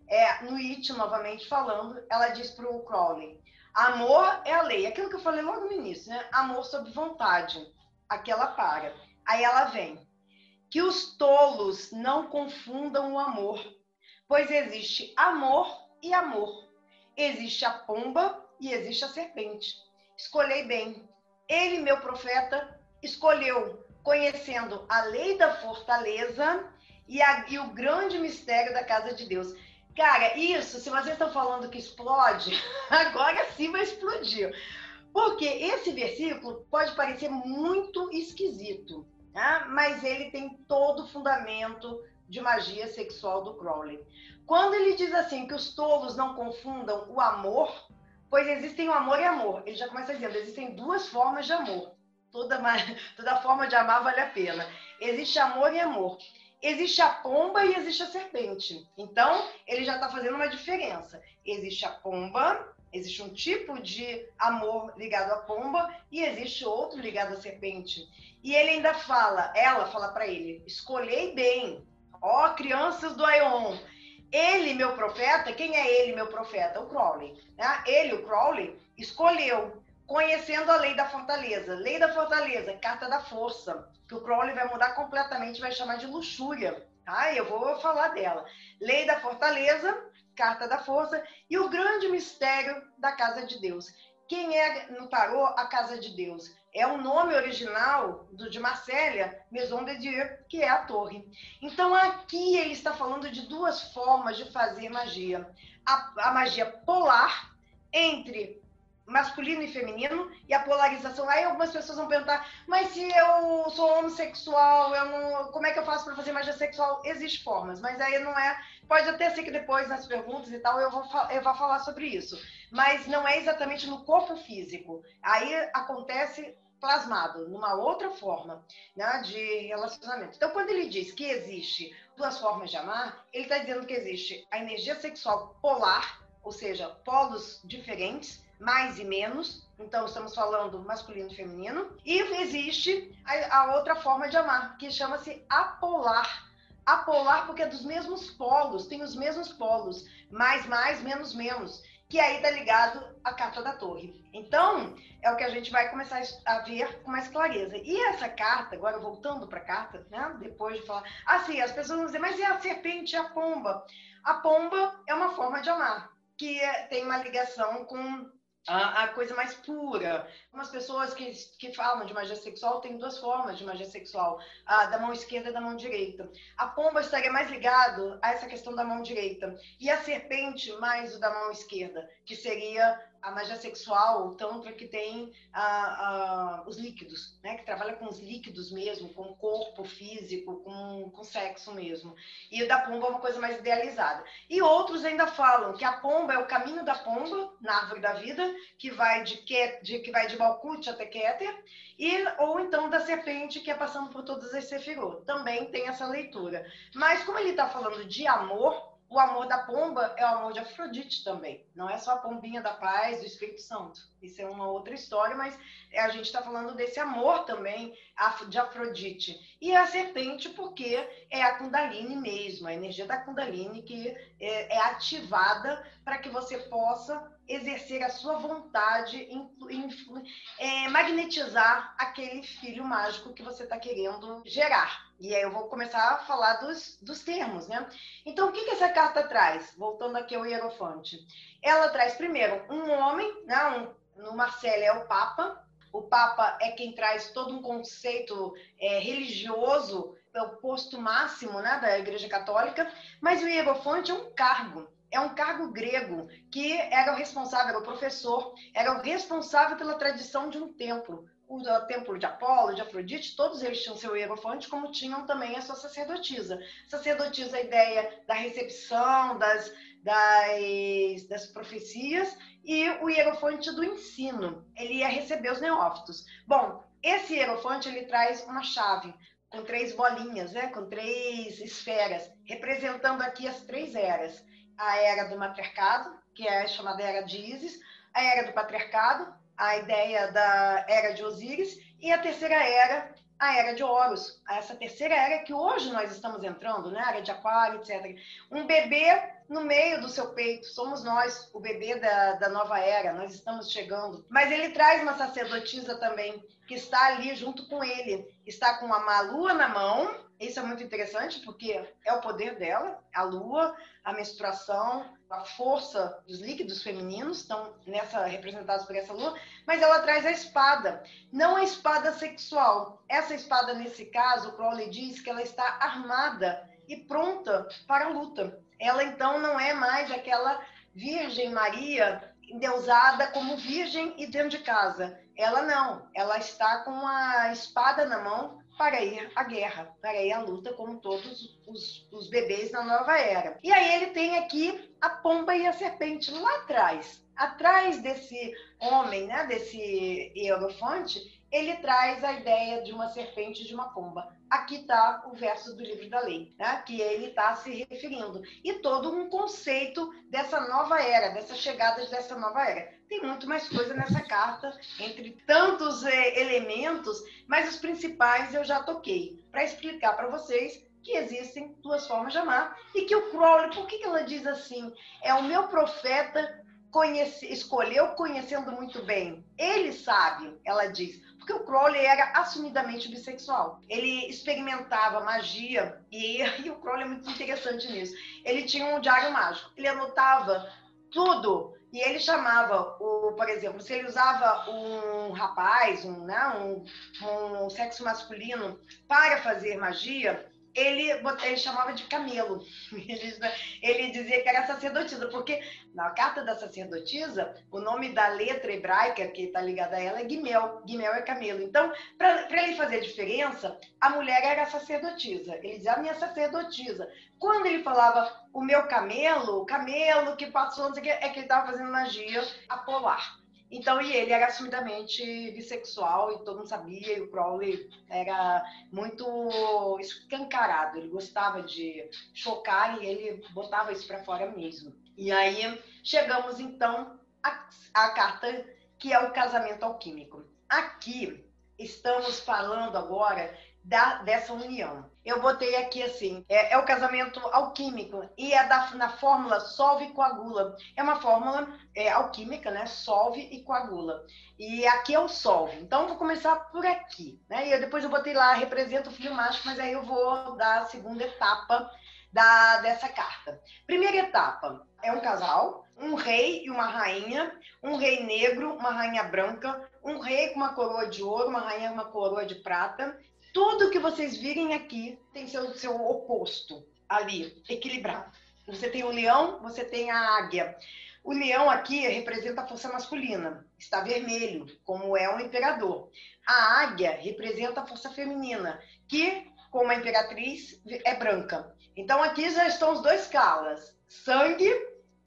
É no It, novamente falando, ela diz para o Crowley: amor é a lei. Aquilo que eu falei logo no início, né? Amor sob vontade. Aqui ela para. Aí ela vem. Que os tolos não confundam o amor, pois existe amor e amor. Existe a pomba e existe a serpente escolhei bem. Ele, meu profeta, escolheu, conhecendo a lei da fortaleza e, a, e o grande mistério da casa de Deus. Cara, isso, se vocês estão falando que explode, [laughs] agora sim vai explodir. Porque esse versículo pode parecer muito esquisito, né? mas ele tem todo o fundamento de magia sexual do Crowley. Quando ele diz assim que os tolos não confundam o amor Pois existem o amor e amor. Ele já começa dizendo, existem duas formas de amor. Toda, [laughs] toda forma de amar vale a pena. Existe amor e amor. existe a pomba e existe a serpente. Então, ele já está fazendo uma diferença. Existe a pomba, existe um tipo de amor ligado à pomba e existe outro ligado à serpente. E ele ainda fala, ela fala para ele: escolhei bem, ó crianças do Aion. Ele, meu profeta, quem é ele, meu profeta? O Crowley. Né? Ele, o Crowley, escolheu conhecendo a lei da fortaleza. Lei da fortaleza, carta da força, que o Crowley vai mudar completamente, vai chamar de luxúria. Tá? Eu vou falar dela. Lei da fortaleza, carta da força e o grande mistério da casa de Deus. Quem é no tarô a casa de Deus? É o nome original do, de Marcélia, Maison de Dieu, que é a torre. Então aqui ele está falando de duas formas de fazer magia. A, a magia polar entre masculino e feminino e a polarização. Aí algumas pessoas vão perguntar, mas se eu sou homossexual, eu não, como é que eu faço para fazer magia sexual? Existem formas, mas aí não é. Pode até ser que depois nas perguntas e tal eu vou, eu vou falar sobre isso, mas não é exatamente no corpo físico. Aí acontece plasmado numa outra forma né, de relacionamento. Então, quando ele diz que existe duas formas de amar, ele está dizendo que existe a energia sexual polar, ou seja, polos diferentes, mais e menos. Então, estamos falando masculino e feminino. E existe a, a outra forma de amar, que chama-se apolar. Apolar porque é dos mesmos polos, tem os mesmos polos. Mais, mais, menos, menos. Que aí está ligado à carta da torre. Então, é o que a gente vai começar a ver com mais clareza. E essa carta, agora voltando para a carta, né? depois de falar. Assim, as pessoas vão dizer, mas e a serpente e a pomba? A pomba é uma forma de amar, que é, tem uma ligação com a, a, coisa mais pura. Umas pessoas que, que falam de magia sexual têm duas formas de magia sexual, a da mão esquerda e da mão direita. A pomba estaria mais ligado a essa questão da mão direita e a serpente mais o da mão esquerda, que seria a magia sexual, o tantra que tem os líquidos, né? Que trabalha com os líquidos mesmo, com o corpo físico, com, com sexo mesmo. E o da pomba é uma coisa mais idealizada. E outros ainda falam que a pomba é o caminho da pomba na árvore da vida, que vai de, de que vai de Malkuth até Keter, e ou então da serpente que é passando por todas as sefirot. Também tem essa leitura. Mas como ele está falando de amor, o amor da pomba é o amor de Afrodite também. Não é só a pombinha da paz do Espírito Santo. Isso é uma outra história, mas a gente está falando desse amor também de Afrodite. E a serpente, porque é a Kundalini mesmo, a energia da Kundalini que é, é ativada para que você possa exercer a sua vontade, é, magnetizar aquele filho mágico que você está querendo gerar. E aí eu vou começar a falar dos, dos termos, né? Então, o que, que essa carta traz? Voltando aqui ao Hierofante. Ela traz, primeiro, um homem, né? Um, no Marcelo é o Papa. O Papa é quem traz todo um conceito é, religioso, é o posto máximo né, da Igreja Católica, mas o Hierofante é um cargo é um cargo grego que era o responsável, era o professor, era o responsável pela tradição de um templo. O templo de Apolo, de Afrodite, todos eles tinham seu hierofante, como tinham também a sua sacerdotisa. Sacerdotisa, a ideia da recepção, das, das, das profecias, e o hierofante do ensino. Ele ia receber os neófitos. Bom, esse hierofante, ele traz uma chave, com três bolinhas, né? com três esferas, representando aqui as três eras a era do matriarcado, que é chamada era de Isis, a era do patriarcado, a ideia da era de Osíris, e a terceira era, a era de Horus, essa terceira era que hoje nós estamos entrando, né? A era de Aquário, etc. Um bebê no meio do seu peito, somos nós, o bebê da, da nova era, nós estamos chegando. Mas ele traz uma sacerdotisa também, que está ali junto com ele, está com a Malua na mão, isso é muito interessante porque é o poder dela, a lua, a menstruação, a força dos líquidos femininos estão nessa representados por essa lua, mas ela traz a espada, não a espada sexual. Essa espada nesse caso, Crowley diz que ela está armada e pronta para a luta. Ela então não é mais aquela Virgem Maria endeusada como virgem e dentro de casa. Ela não, ela está com a espada na mão para ir à guerra, para ir à luta, como todos os, os, bebês na nova era. E aí ele tem aqui a pomba e a serpente lá atrás. atrás desse homem, né, desse hierofante, ele traz a ideia de uma serpente e de uma pomba. Aqui está o verso do livro da lei, né, que ele está se referindo. E todo um conceito dessa nova era, dessa chegada dessa nova era. Tem muito mais coisa nessa carta, entre tantos é, elementos, mas os principais eu já toquei, para explicar para vocês que existem duas formas de amar e que o Crowley, por que, que ela diz assim? É o meu profeta conhece, escolheu conhecendo muito bem. Ele sabe, ela diz, porque o Crowley era assumidamente bissexual. Ele experimentava magia e, [laughs] e o Crowley é muito interessante nisso. Ele tinha um diário mágico. Ele anotava tudo e ele chamava o, por exemplo, se ele usava um rapaz, um, né, um, um sexo masculino para fazer magia, ele, ele chamava de camelo. [laughs] Ele, ele, dizia que era sacerdotisa, porque na carta da sacerdotisa, o nome da letra hebraica que está ligada a ela é Gimel. Gimel é camelo. Então, para ele fazer diferença, a mulher era sacerdotisa. Ele dizia a minha sacerdotisa. Quando ele falava o meu camelo, o camelo que passou, não sei o que, é que ele estava fazendo magia apolar. Então, e ele era assumidamente bissexual e todo mundo sabia, e o Crowley era muito escancarado, ele gostava de chocar e ele botava isso para fora mesmo. E aí chegamos então à, à carta que é o casamento alquímico. Aqui estamos falando agora da, dessa união. Eu botei aqui assim, é, é o casamento alquímico e é da, na fórmula solve e coagula. É uma fórmula é, alquímica, né? Solve e coagula. E aqui é o solve. Então, vou começar por aqui, né? E depois eu botei lá, representa o filho mágico, mas aí eu vou dar a segunda etapa da, dessa carta. Primeira etapa é um casal, um rei e uma rainha, um rei negro, uma rainha branca, um rei com uma coroa de ouro, uma rainha com uma coroa de prata tudo que vocês virem aqui tem seu, seu oposto ali, equilibrado. Você tem o leão, você tem a águia. O leão aqui representa a força masculina, está vermelho, como é o imperador. A águia representa a força feminina, que, como a imperatriz, é branca. Então aqui já estão os dois calas. Sangue,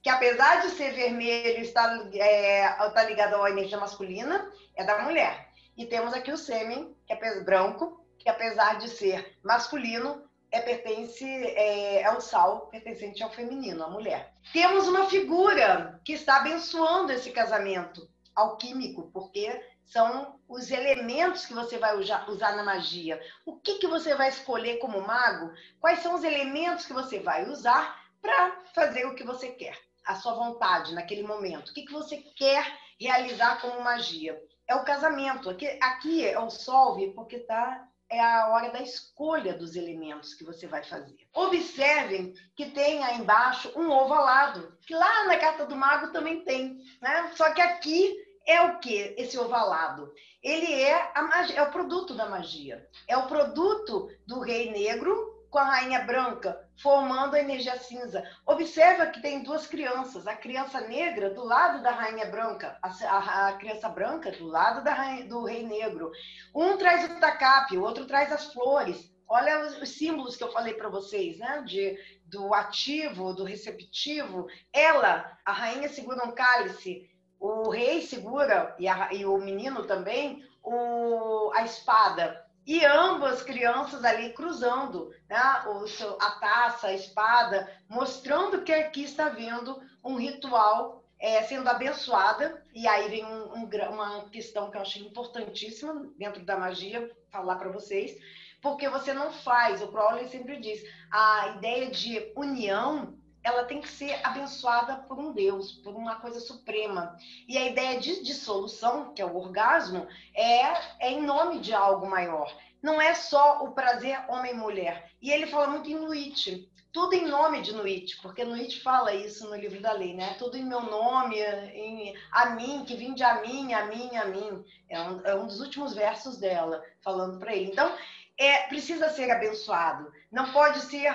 que apesar de ser vermelho, está, é, está ligado à energia masculina, é da mulher. E temos aqui o sêmen, que é branco, que apesar de ser masculino, é pertence é, é o sal pertencente ao feminino, à mulher. Temos uma figura que está abençoando esse casamento alquímico, porque são os elementos que você vai usar na magia. O que, que você vai escolher como mago? Quais são os elementos que você vai usar para fazer o que você quer, a sua vontade naquele momento? O que, que você quer realizar como magia? É o casamento. Aqui, aqui é o solve, porque está é a hora da escolha dos elementos que você vai fazer. Observem que tem aí embaixo um ovalado, que lá na carta do mago também tem, né? Só que aqui é o que esse ovalado? Ele é, magia, é o produto da magia. É o produto do rei negro com a rainha branca, formando a energia cinza. Observa que tem duas crianças, a criança negra do lado da rainha branca, a, a, a criança branca do lado da rainha, do rei negro. Um traz o tacape, o outro traz as flores. Olha os, os símbolos que eu falei para vocês, né? De, do ativo, do receptivo. Ela, a rainha segura um cálice, o rei segura, e, a, e o menino também, o, a espada e ambas crianças ali cruzando né, o seu, a taça, a espada, mostrando que aqui está vendo um ritual é, sendo abençoada. E aí vem um, um, uma questão que eu achei importantíssima dentro da magia, falar para vocês, porque você não faz, o Crowley sempre diz, a ideia de união ela tem que ser abençoada por um Deus, por uma coisa suprema. E a ideia de dissolução, que é o orgasmo, é, é em nome de algo maior. Não é só o prazer homem-mulher. E ele fala muito em Nuit, tudo em nome de Nuit, porque Nuit fala isso no livro da lei, né? Tudo em meu nome, em a mim, que vim de a mim, a mim, a mim. É um, é um dos últimos versos dela, falando para ele. Então, é, precisa ser abençoado. Não pode ser.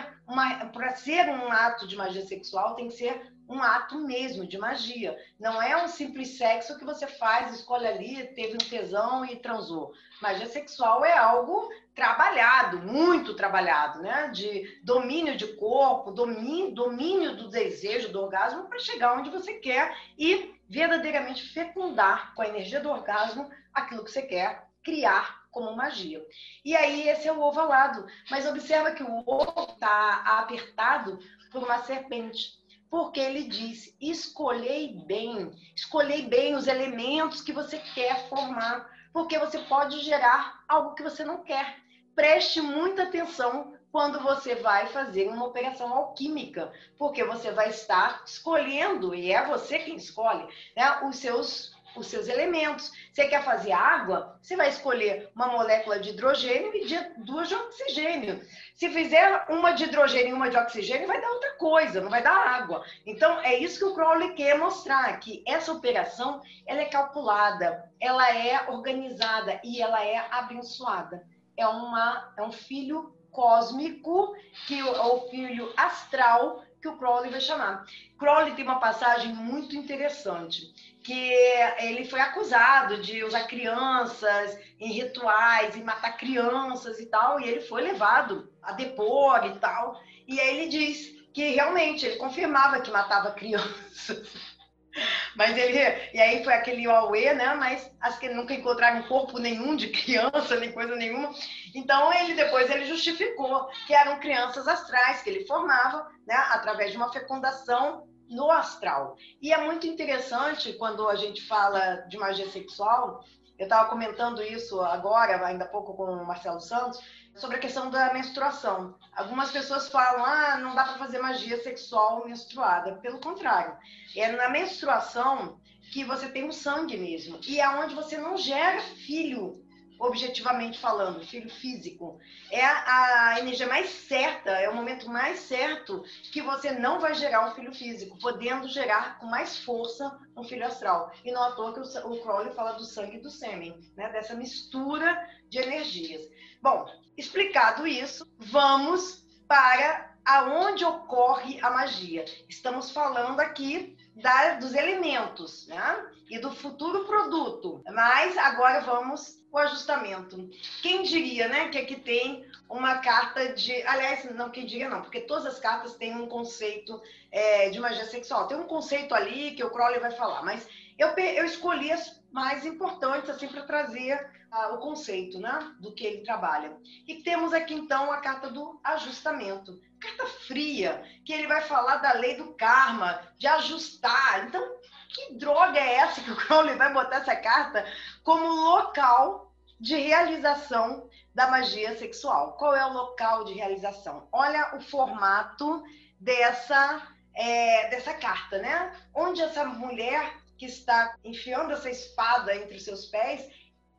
Para ser um ato de magia sexual, tem que ser um ato mesmo de magia. Não é um simples sexo que você faz, escolhe ali, teve um tesão e transou. Magia sexual é algo trabalhado, muito trabalhado, né? De domínio de corpo, domínio, domínio do desejo, do orgasmo, para chegar onde você quer e verdadeiramente fecundar com a energia do orgasmo aquilo que você quer criar como magia. E aí esse é o ovo alado. Mas observa que o ovo está apertado por uma serpente. Porque ele diz: escolhei bem, escolhei bem os elementos que você quer formar, porque você pode gerar algo que você não quer. Preste muita atenção quando você vai fazer uma operação alquímica, porque você vai estar escolhendo, e é você quem escolhe, né, os seus os seus elementos. Você quer fazer água? Você vai escolher uma molécula de hidrogênio e de, duas de oxigênio. Se fizer uma de hidrogênio e uma de oxigênio, vai dar outra coisa, não vai dar água. Então, é isso que o Crowley quer mostrar, que essa operação ela é calculada, ela é organizada e ela é abençoada. É, uma, é um filho cósmico, que é o filho astral que o Crowley vai chamar. Crowley tem uma passagem muito interessante, que ele foi acusado de usar crianças em rituais, e matar crianças e tal, e ele foi levado a depor e tal. E aí ele diz que realmente ele confirmava que matava crianças. [laughs] Mas ele. E aí foi aquele Huawei, né? Mas acho que nunca encontraram corpo nenhum de criança, [laughs] nem coisa nenhuma. Então ele depois ele justificou que eram crianças astrais que ele formava, né? Através de uma fecundação no astral. E é muito interessante quando a gente fala de magia sexual. Eu estava comentando isso agora, ainda há pouco, com o Marcelo Santos, sobre a questão da menstruação. Algumas pessoas falam, ah, não dá para fazer magia sexual menstruada. Pelo contrário, é na menstruação que você tem o sangue mesmo. E é onde você não gera filho objetivamente falando, filho físico. É a energia mais certa, é o momento mais certo que você não vai gerar um filho físico, podendo gerar com mais força um filho astral. E não à toa que o, Crowley fala do sangue e do sêmen, né? dessa mistura de energias. Bom, explicado isso, vamos para aonde ocorre a magia. Estamos falando aqui da, dos elementos, né? E do futuro produto. Mas agora vamos o ajustamento. Quem diria, né, que aqui tem uma carta de. Aliás, não, quem diria não, porque todas as cartas têm um conceito é, de magia sexual. Tem um conceito ali que o Crowley vai falar, mas eu, eu escolhi as mais importantes, assim, para trazer uh, o conceito, né, do que ele trabalha. E temos aqui, então, a carta do ajustamento. Carta fria, que ele vai falar da lei do karma, de ajustar. Então, que droga é essa que o Crowley vai botar essa carta como local de realização da magia sexual? Qual é o local de realização? Olha o formato dessa, é, dessa carta, né? Onde essa mulher que está enfiando essa espada entre os seus pés,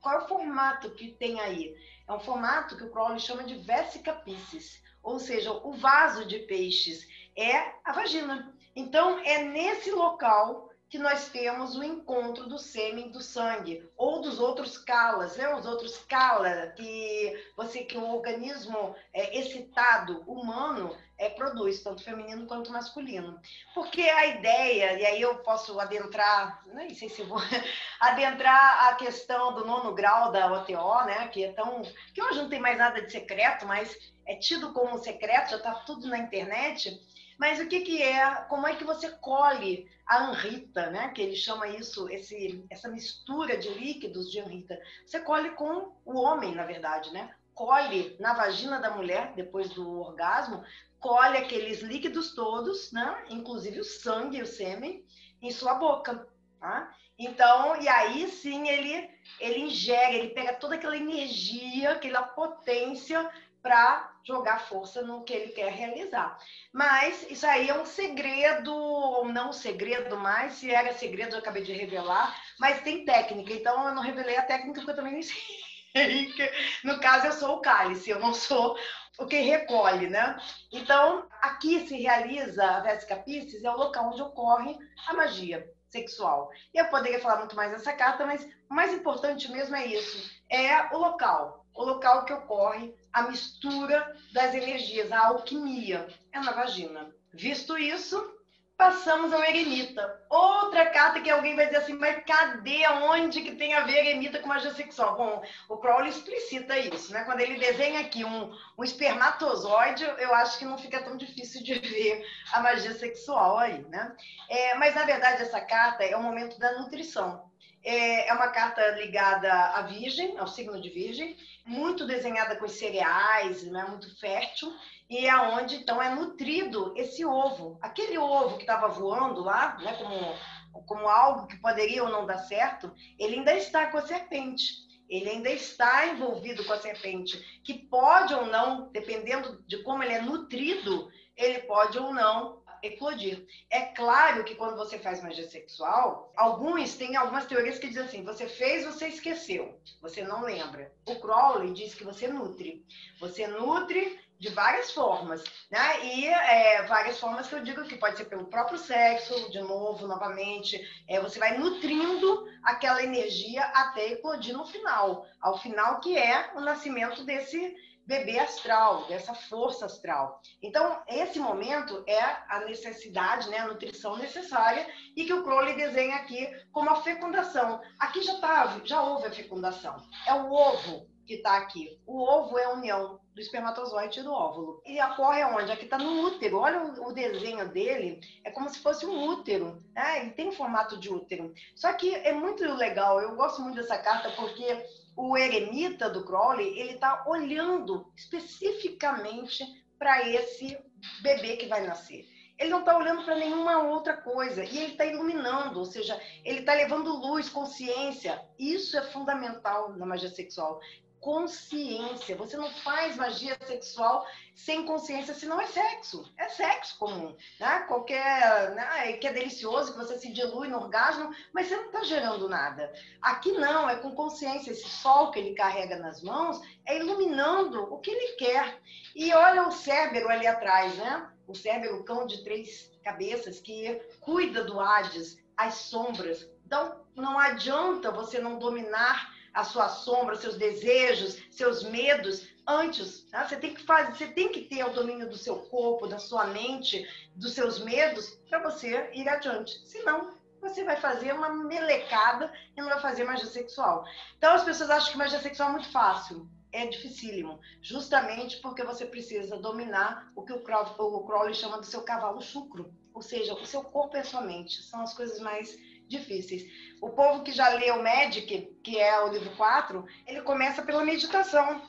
qual é o formato que tem aí? É um formato que o Crowley chama de vesica piscis, ou seja, o vaso de peixes é a vagina. Então, é nesse local que nós temos o encontro do sêmen do sangue ou dos outros calas, né? Os outros cala que você que o organismo é, excitado humano é, produz, tanto feminino quanto masculino. Porque a ideia, e aí eu posso adentrar, nem sei se vou [laughs] adentrar a questão do nono grau da OTO, né? Que é tão. que hoje não tem mais nada de secreto, mas é tido como secreto, já está tudo na internet mas o que, que é, como é que você colhe a anrita, né? Que ele chama isso, esse, essa mistura de líquidos de anrita. Você colhe com o homem, na verdade, né? Colhe na vagina da mulher, depois do orgasmo, colhe aqueles líquidos todos, né? Inclusive o sangue o sêmen, em sua boca, tá? Então, e aí sim ele, ele ingere, ele pega toda aquela energia, aquela potência para jogar força no que ele quer realizar. Mas isso aí é um segredo, ou não um segredo mais, se era segredo eu acabei de revelar, mas tem técnica, então eu não revelei a técnica porque eu também não [laughs] sei. No caso, eu sou o cálice, eu não sou o que recolhe, né? Então, aqui se realiza a Vésica Pisces, é o local onde ocorre a magia sexual. Eu poderia falar muito mais dessa carta, mas o mais importante mesmo é isso, é o local o local que ocorre a mistura das energias, a alquimia, é na vagina. Visto isso, passamos ao eremita. Outra carta que alguém vai dizer assim, mas cadê, onde que tem a ver eremita com magia sexual? Bom, o Crowley explicita isso, né? Quando ele desenha aqui um, um espermatozoide, eu acho que não fica tão difícil de ver a magia sexual aí, né? É, mas, na verdade, essa carta é o momento da nutrição. É, é uma carta ligada à Virgem, ao signo de Virgem, muito desenhada com cereais, né? muito fértil, e é onde então é nutrido esse ovo. Aquele ovo que estava voando lá, né, como, como algo que poderia ou não dar certo, ele ainda está com a serpente. Ele ainda está envolvido com a serpente, que pode ou não, dependendo de como ele é nutrido, ele pode ou não eclodir. É claro que quando você faz magia sexual, alguns têm algumas teorias que dizem assim: você fez, você esqueceu, você não lembra. O Crowley diz que você nutre. Você nutre de várias formas, né? E é, várias formas que eu digo que pode ser pelo próprio sexo, de novo, novamente, é, você vai nutrindo aquela energia até eclodir no final, ao final que é o nascimento desse bebê astral, dessa força astral. Então, esse momento é a necessidade, né, a nutrição necessária e que o Crowley desenha aqui como a fecundação. Aqui já tá, já houve a fecundação. É o ovo que está aqui. O ovo é a união do espermatozoide e do óvulo. E ocorre onde? Aqui está no útero. Olha o, o, desenho dele, é como se fosse um útero. Né? Ele tem formato de útero. Só que é muito legal, eu gosto muito dessa carta porque o eremita do Crowley, ele está olhando especificamente para esse bebê que vai nascer ele não está olhando para nenhuma outra coisa e ele está iluminando, ou seja, ele está levando luz, consciência. Isso é fundamental na magia sexual consciência. Você não faz magia sexual sem consciência, senão é sexo. É sexo comum. Né? Qualquer. Né? Que é delicioso, que você se dilui no orgasmo, mas você não está gerando nada. Aqui não, é com consciência. Esse sol que ele carrega nas mãos é iluminando o que ele quer. E olha o Cérbero ali atrás, né? O Cérbero, o cão de três cabeças, que cuida do Hades, as sombras. Então, não adianta você não dominar a sua sombra, seus desejos, seus medos antes. Tá? Você tem que fazer, você tem que ter o domínio do seu corpo, da sua mente, dos seus medos para você ir adiante. Senão, você vai fazer uma melecada e não vai fazer magia sexual. Então as pessoas acham que magia sexual é muito fácil. É dificílimo, justamente porque você precisa dominar o que o Crowley chama do seu cavalo chucro, ou seja, o seu corpo e a sua mente. São as coisas mais difíceis. O povo que já leu Magic, que é o livro 4, ele começa pela meditação.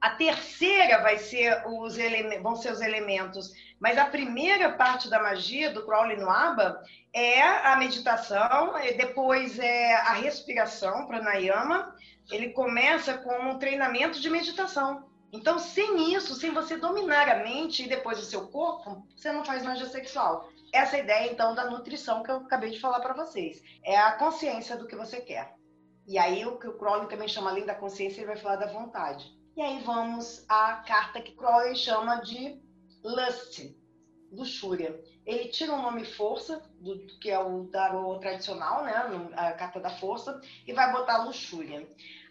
A terceira vai ser os vão ser os elementos, mas a primeira parte da magia do Crowley no é a meditação, depois é a respiração, pranayama. Ele começa com um treinamento de meditação. Então, sem isso, sem você dominar a mente e depois o seu corpo, você não faz magia sexual essa ideia, então, da nutrição que eu acabei de falar para vocês. É a consciência do que você quer. E aí, o que o Crowley também chama, além da consciência, ele vai falar da vontade. E aí, vamos à carta que Crowley chama de lust, luxúria. Ele tira o nome força, do, que é o tarô tradicional, né? A carta da força, e vai botar luxúria.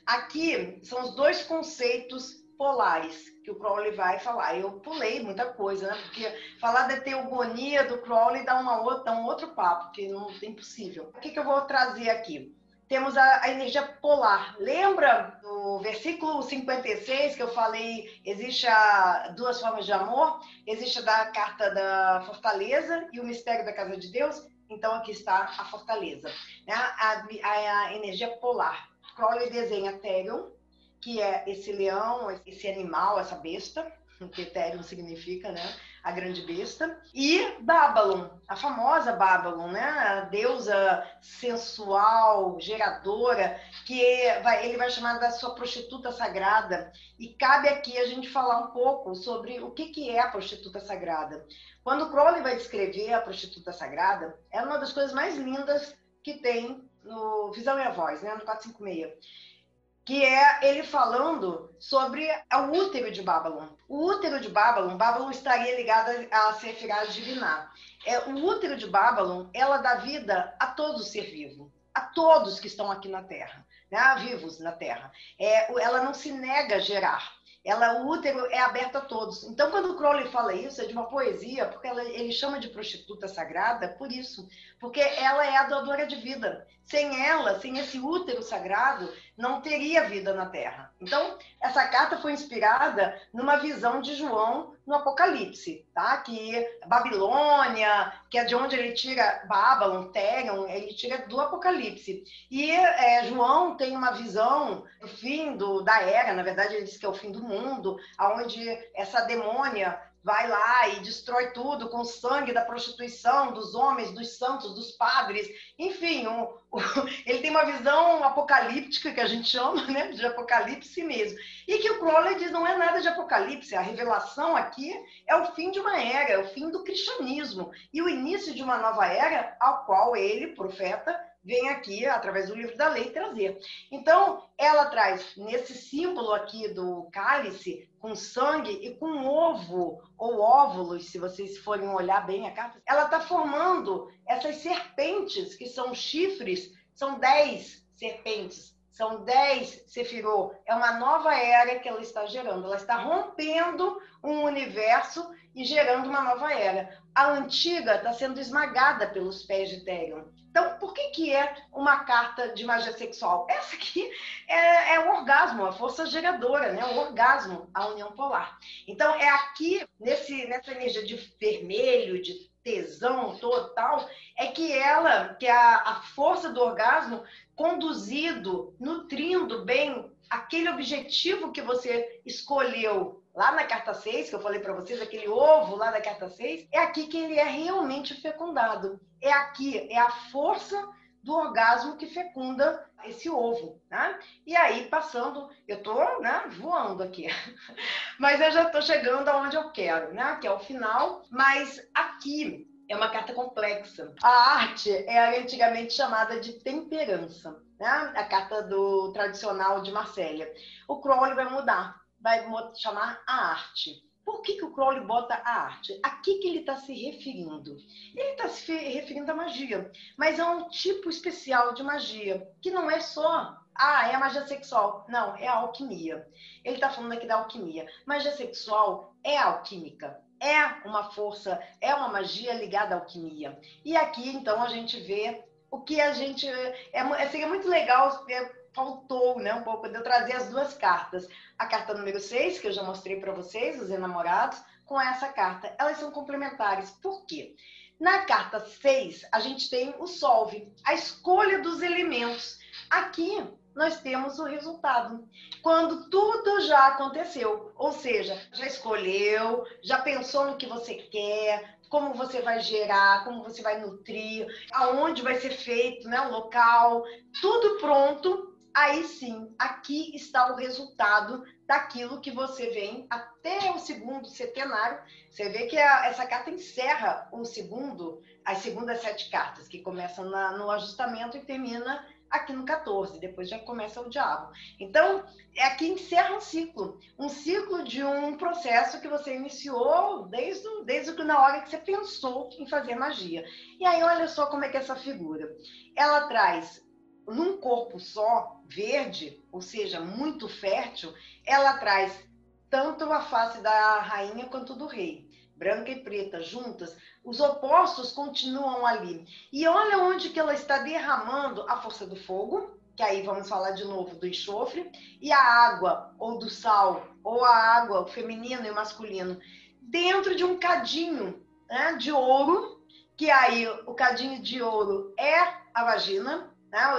Aqui são os dois conceitos polares que o Crowley vai falar. Eu pulei muita coisa, né? Porque falar da teogonia do Crowley dá, uma outra, um outro papo, que não é impossível. O que, que eu vou trazer aqui? Temos a, a, energia polar. Lembra do versículo 56 que eu falei? Existe a, duas formas de amor. Existe a da carta da fortaleza e o mistério da casa de Deus. Então aqui está a fortaleza, né? a, a, a energia polar. Crowley desenha Therion, que é esse leão, esse animal, essa besta, que Ethereum significa, né? A grande besta. E Babylon, a famosa Babylon, né? A deusa sensual, geradora, que vai, ele vai chamar da sua prostituta sagrada. E cabe aqui a gente falar um pouco sobre o que, que é a prostituta sagrada. Quando Crowley vai descrever a prostituta sagrada, é uma das coisas mais lindas que tem no Visão e a Voz, né? No 456 que é ele falando sobre o útero de Babylon. O útero de Babylon, Babylon estaria ligada a Sefirah Divinar. É, o útero de Babylon, ela dá vida a todo ser vivo, a todos que estão aqui na Terra, né? vivos na Terra. É, ela não se nega a gerar. Ela, o útero é aberto a todos. Então, quando Crowley fala isso, é de uma poesia, porque ela, ele chama de prostituta sagrada por isso, porque ela é a doadora de vida. Sem ela, sem esse útero sagrado, não teria vida na Terra. Então, essa carta foi inspirada numa visão de João no Apocalipse, tá? Que Babilônia, que é de onde ele tira Babylon, Terion, ele tira do Apocalipse. E é, João tem uma visão do fim do, da era, na verdade ele diz que é o fim do mundo, aonde essa demônia vai lá e destrói tudo com o sangue da prostituição, dos homens, dos santos, dos padres, enfim, um, [laughs] um, ele tem uma visão apocalíptica que a gente chama, né, de apocalipse mesmo. E que o Crowley diz não é nada de apocalipse, a revelação aqui é o fim de uma era, é o fim do cristianismo. E o início de uma nova era ao qual ele, profeta, vem aqui, através do livro da lei, trazer. Então, ela traz nesse símbolo aqui do cálice, com sangue e com ovo, ou óvulos, se vocês forem olhar bem a carta, ela está formando essas serpentes, que são chifres, são dez serpentes, são dez sefirô. É uma nova era que ela está gerando. Ela está rompendo um universo e gerando uma nova era. A antiga está sendo esmagada pelos pés de Therion. Então, por que, que é uma carta de magia sexual? Essa aqui é, é o orgasmo, a força geradora, né? o orgasmo, a união polar. Então, é aqui, nesse, nessa energia de vermelho, de tesão total, é que ela, que é a, a força do orgasmo, conduzido, nutrindo bem aquele objetivo que você escolheu lá na carta 6, que eu falei para vocês, aquele ovo lá da carta 6, é aqui que ele é realmente fecundado. É aqui, é a força do orgasmo que fecunda esse ovo, né? E aí, passando, eu tô né, voando aqui, [laughs] mas eu já tô chegando aonde eu quero, né? Que é o final, mas aqui é uma carta complexa. A arte é antigamente chamada de temperança, né? A carta do tradicional de Marsella. O Crowley vai mudar vai chamar a arte. Por que, que o Crowley bota a arte? A que, que ele está se referindo? Ele está se referindo à magia, mas é um tipo especial de magia, que não é só, ah, é a magia sexual. Não, é a alquimia. Ele está falando aqui da alquimia. Magia sexual é alquímica, é uma força, é uma magia ligada à alquimia. E aqui, então, a gente vê o que a gente. É, seria muito legal faltou né, um pouco de eu trazer as duas cartas. A carta número 6, que eu já mostrei para vocês, os enamorados, com essa carta. Elas são complementares. Por quê? Na carta 6, a gente tem o solve, a escolha dos elementos. Aqui nós temos o resultado. Quando tudo já aconteceu, ou seja, já escolheu, já pensou no que você quer, como você vai gerar, como você vai nutrir, aonde vai ser feito, né, o local, tudo pronto aí sim, aqui está o resultado daquilo que você vem até o segundo setenário. Você vê que a, essa carta encerra o segundo, as segundas sete cartas, que começam na, no ajustamento e termina aqui no 14, depois já começa o diabo. Então, é aqui encerra um ciclo, um ciclo de um processo que você iniciou desde, desde na hora que você pensou em fazer magia. E aí, olha só como é que é essa figura. Ela traz num corpo só, verde, ou seja, muito fértil, ela traz tanto a face da rainha quanto do rei, branca e preta juntas, os opostos continuam ali. E olha onde que ela está derramando a força do fogo, que aí vamos falar de novo do enxofre, e a água, ou do sal, ou a água, o feminino e o masculino, dentro de um cadinho né, de ouro, que aí o cadinho de ouro é a vagina,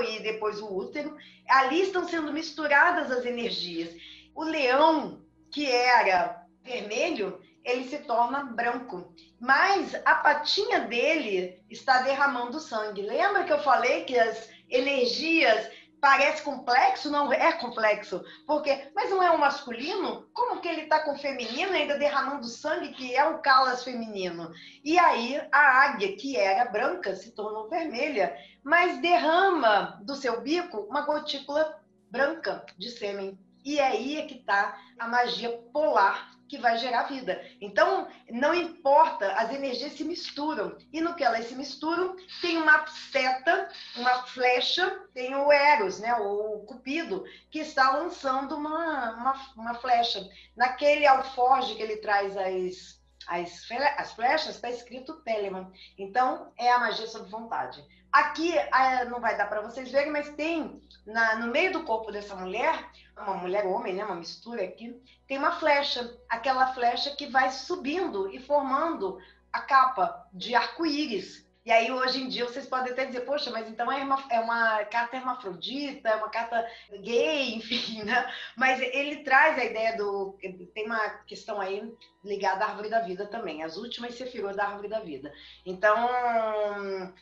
e depois o útero, ali estão sendo misturadas as energias. O leão, que era vermelho, ele se torna branco. Mas a patinha dele está derramando sangue. Lembra que eu falei que as energias Parece complexo? Não é complexo. Porque, mas não é um masculino? Como que ele está com o feminino ainda derramando sangue, que é o calas feminino? E aí a águia, que era branca, se tornou vermelha, mas derrama do seu bico uma gotícula branca de sêmen. E é aí é que está a magia polar que vai gerar vida. Então, não importa, as energias se misturam. E no que elas se misturam, tem uma seta, uma flecha, tem o Eros, né, o Cupido, que está lançando uma, uma, uma flecha. Naquele alforge que ele traz as, as, as flechas, está escrito Telemann. Então, é a magia sob vontade. Aqui não vai dar para vocês verem, mas tem na, no meio do corpo dessa mulher, uma mulher homem, né, uma mistura aqui, tem uma flecha, aquela flecha que vai subindo e formando a capa de arco-íris. E aí, hoje em dia, vocês podem até dizer, poxa, mas então é uma, é uma carta hermafrodita, é uma carta gay, [laughs] enfim, né? Mas ele traz a ideia do. Tem uma questão aí ligada à árvore da vida também, as últimas sefirot da árvore da vida. Então,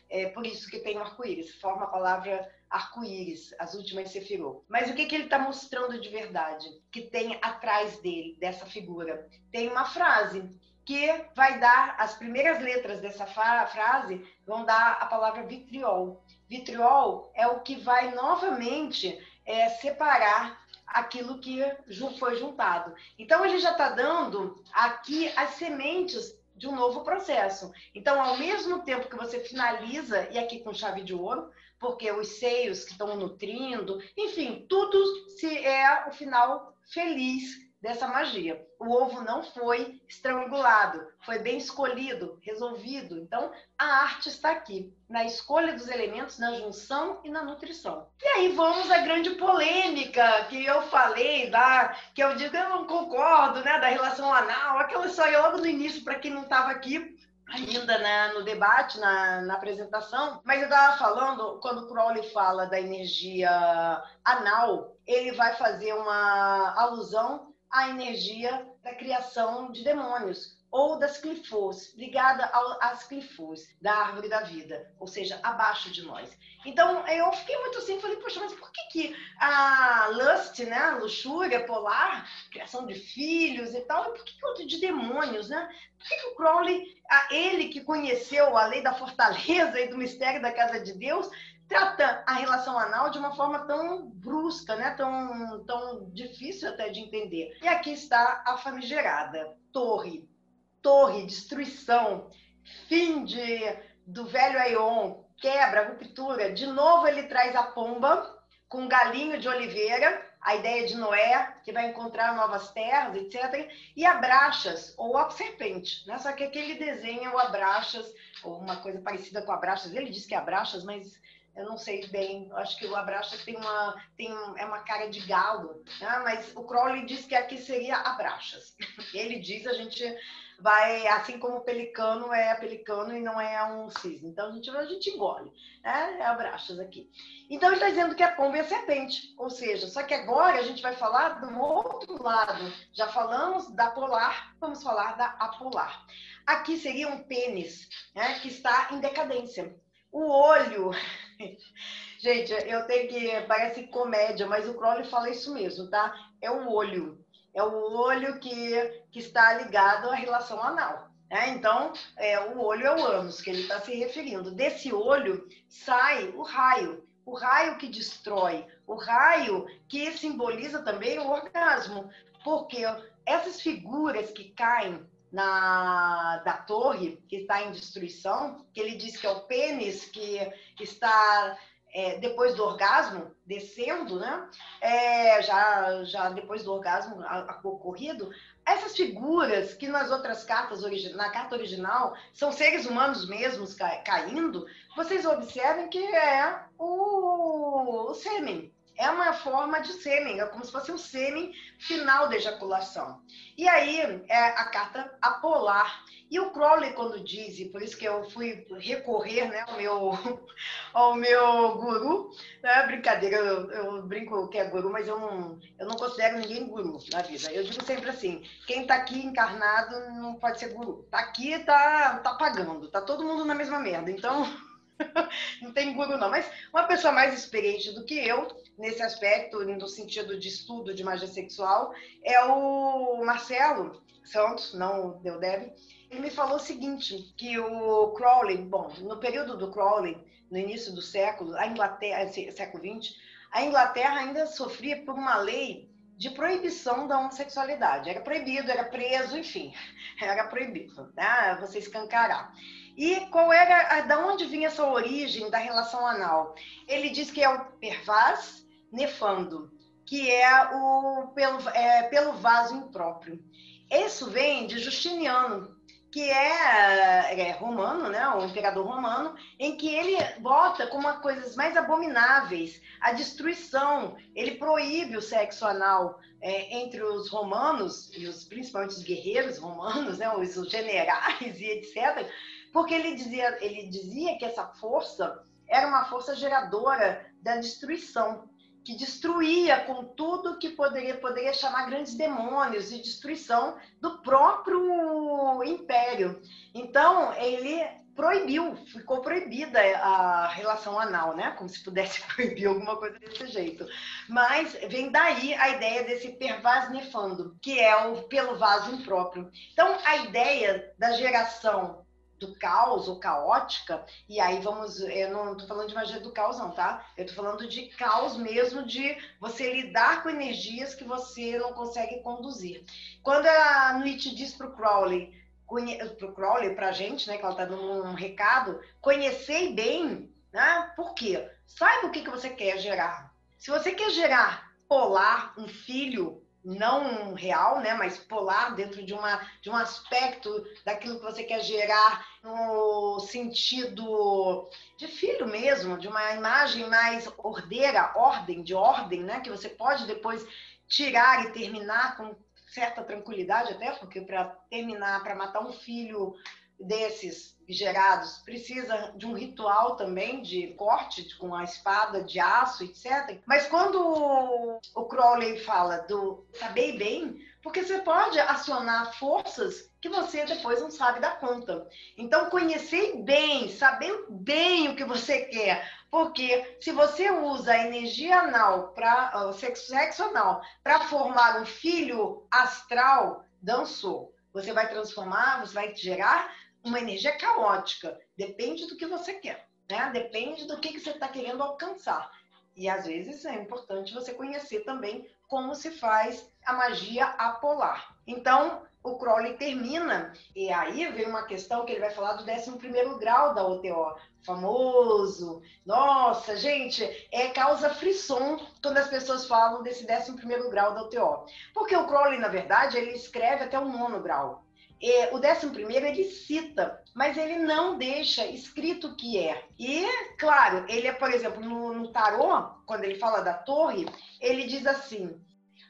é por isso que tem o arco-íris, forma a palavra arco-íris, as últimas sefirot. Mas o que, que ele está mostrando de verdade? Que tem atrás dele, dessa figura? Tem uma frase que vai dar as primeiras letras dessa frase vão dar a palavra vitriol. Vitriol é o que vai novamente é, separar aquilo que foi juntado. Então ele já está dando aqui as sementes de um novo processo. Então, ao mesmo tempo que você finaliza, e aqui com chave de ouro, porque os seios que estão nutrindo, enfim, tudo se é o final feliz dessa magia. O ovo não foi estrangulado, foi bem escolhido, resolvido. Então, a arte está aqui, na escolha dos elementos, na junção e na nutrição. E aí vamos à grande polêmica que eu falei, da, que eu digo, eu não concordo, né, da relação anal, aquela história logo no início, para quem não estava aqui, ainda né, no debate, na, na apresentação, mas eu estava falando, quando Crowley fala da energia anal, ele vai fazer uma alusão a energia da criação de demônios ou das clifos, ligada às clifos da árvore da vida, ou seja, abaixo de nós. Então, eu fiquei muito assim, falei, poxa, mas por que, que a lust, né, a luxúria polar, criação de filhos e tal, e por que, que outro de demônios, né? Por que, que o Crowley, ele que conheceu a lei da fortaleza e do mistério da casa de Deus, trata a relação anal de uma forma tão brusca, né? tão, tão difícil até de entender. E aqui está a famigerada torre. Torre, destruição, fim de, do velho Aion, quebra, ruptura. De novo ele traz a pomba com galinho de oliveira, a ideia de Noé, que vai encontrar novas terras, etc. E abraxas, ou a serpente. Né? Só que aqui ele desenha o abraxas, ou uma coisa parecida com abraxas. Ele diz que é abraxas, mas eu não sei bem, acho que o Abraxas tem uma, tem é uma cara de galo, né? mas o Crowley diz que aqui seria Abraxas. [laughs] Ele diz, a gente vai, assim como o pelicano é pelicano e não é um cisne. Então a gente, a gente engole, né? É Abraxas aqui. Então ele está dizendo que a pomba é a serpente, ou seja, só que agora a gente vai falar do outro lado. Já falamos da polar, vamos falar da apolar. Aqui seria um pênis, né, que está em decadência. O olho [laughs] Gente, eu tenho que. Parece comédia, mas o Crowley fala isso mesmo, tá? É o olho. É o olho que, que está ligado à relação anal. Né? Então, é, o olho é o ânus que ele está se referindo. Desse olho sai o raio. O raio que destrói. O raio que simboliza também o orgasmo. Porque essas figuras que caem na, da torre, que está em destruição, que ele diz que é o pênis que está é, depois do orgasmo, descendo, né? É, já, já depois do orgasmo ocorrido, essas figuras que nas outras cartas, na carta original, são seres humanos mesmos caindo, vocês observem que é o, o sêmen, é uma forma de sêmen, é como se fosse um sêmen final da ejaculação. E aí é a carta apolar. E o Crowley, quando diz, e por isso que eu fui recorrer né, ao, meu, [laughs] ao meu guru, né, brincadeira, eu, eu, brinco que é guru, mas eu não, eu não considero ninguém guru na vida. Eu digo sempre assim: quem está aqui encarnado não pode ser guru. Está aqui, está tá pagando, está todo mundo na mesma merda. Então. [laughs] não tem guru, não. Mas uma pessoa mais experiente do que eu, nesse aspecto, no sentido de estudo de magia sexual, é o Marcelo Santos, não deu deve. Ele me falou o seguinte, que o Crowley, bom, no período do Crowley, no início do século, a Inglaterra, século XX, a Inglaterra ainda sofria por uma lei de proibição da homossexualidade. Era proibido, era preso, enfim, [laughs] era proibido, né? Você escancarar. E qual era, da onde vinha essa origem da relação anal? Ele diz que é o pervaz nefando, que é o pelo, é, pelo vaso impróprio. Isso vem de Justiniano, que é, é, romano, né, o imperador romano, em que ele bota como uma coisas mais abomináveis a destruição. Ele proíbe o sexo anal é, entre os romanos e os principalmente os guerreiros romanos, né, os, os generais e etc. Porque ele dizia, ele dizia que essa força era uma força geradora da destruição que destruía com tudo que poderia, poderia chamar grandes demônios e destruição do próprio império. Então, ele proibiu, ficou proibida a relação anal, né? Como se pudesse [laughs] proibir alguma coisa desse jeito. Mas vem daí a ideia desse pervaz nefando, que é o pelo vaso impróprio. Então, a ideia da geração do caos ou caótica, e aí vamos, eu não estou falando de magia do caos não, tá? Eu estou falando de caos mesmo, de você lidar com energias que você não consegue conduzir. Quando a Nietzsche diz para o Crowley, para o Crowley, para a gente, né, que ela está dando um recado, conhecer bem, né? Por quê? Saiba o que, que você quer gerar. Se você quer gerar polar, um filho não real, né, mas polar dentro de, uma, de um aspecto daquilo que você quer gerar no sentido de filho mesmo, de uma imagem mais ordeira, ordem, de ordem, né, que você pode depois tirar e terminar com certa tranquilidade até, porque para terminar, para matar um filho desses gerados precisa de um ritual também de corte com a espada de aço, etc. Mas quando o Crowley fala do saber bem, porque você pode acionar forças que você depois não sabe dar conta. Então, conhecer bem, saber bem o que você quer, porque se você usa a energia anal para o sexo, sexo anal para formar um filho astral, dançou. Você vai transformar, você vai gerar uma energia caótica. Depende do que você quer, né? Depende do que, que você está querendo alcançar. E às vezes é importante você conhecer também como se faz a magia apolar. Então, o Crowley termina, e aí vem uma questão que ele vai falar do 11 grau da OTO, famoso. Nossa, gente, é causa frisson quando as pessoas falam desse 11 grau da OTO. Porque o Crowley, na verdade, ele escreve até o nono grau. É, o décimo primeiro ele cita, mas ele não deixa escrito o que é. E, claro, ele é, por exemplo, no, no tarô, quando ele fala da torre, ele diz assim: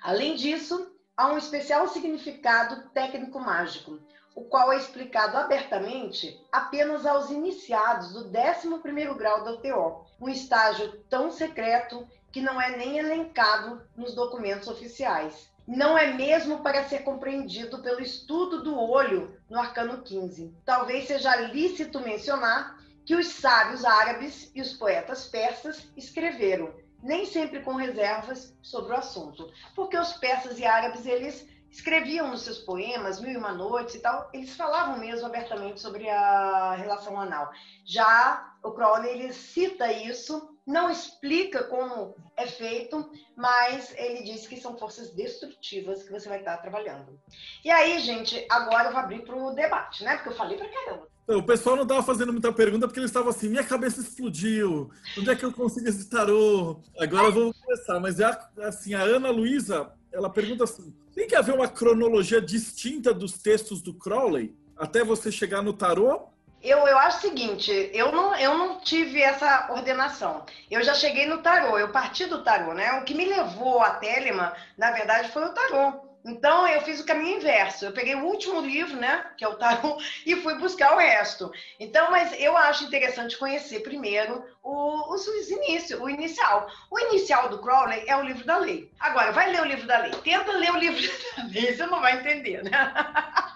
além disso, há um especial significado técnico mágico, o qual é explicado abertamente apenas aos iniciados do 11 primeiro grau da TO, um estágio tão secreto que não é nem elencado nos documentos oficiais não é mesmo para ser compreendido pelo estudo do olho no arcano 15. Talvez seja lícito mencionar que os sábios árabes e os poetas persas escreveram, nem sempre com reservas sobre o assunto, porque os persas e árabes eles escreviam nos seus poemas Mil e Uma Noites e tal, eles falavam mesmo abertamente sobre a relação anal. Já o Crowley ele cita isso não explica como é feito, mas ele diz que são forças destrutivas que você vai estar trabalhando. E aí, gente, agora eu vou abrir para o debate, né? Porque eu falei para caramba. O pessoal não estava fazendo muita pergunta porque eles estavam assim: minha cabeça explodiu, onde é que eu consigo esse tarô? Agora eu vou começar, mas é assim: a Ana Luísa, ela pergunta assim: tem que haver uma cronologia distinta dos textos do Crowley até você chegar no tarô? Eu, eu acho o seguinte, eu não, eu não tive essa ordenação. Eu já cheguei no tarô, eu parti do tarô, né? O que me levou a Telema, na verdade, foi o tarô. Então, eu fiz o caminho inverso. Eu peguei o último livro, né, que é o tarô, [laughs] e fui buscar o resto. Então, mas eu acho interessante conhecer primeiro o, os inícios, o inicial. O inicial do Crowley é o livro da lei. Agora, vai ler o livro da lei. Tenta ler o livro [laughs] da lei, você não vai entender, né? [laughs]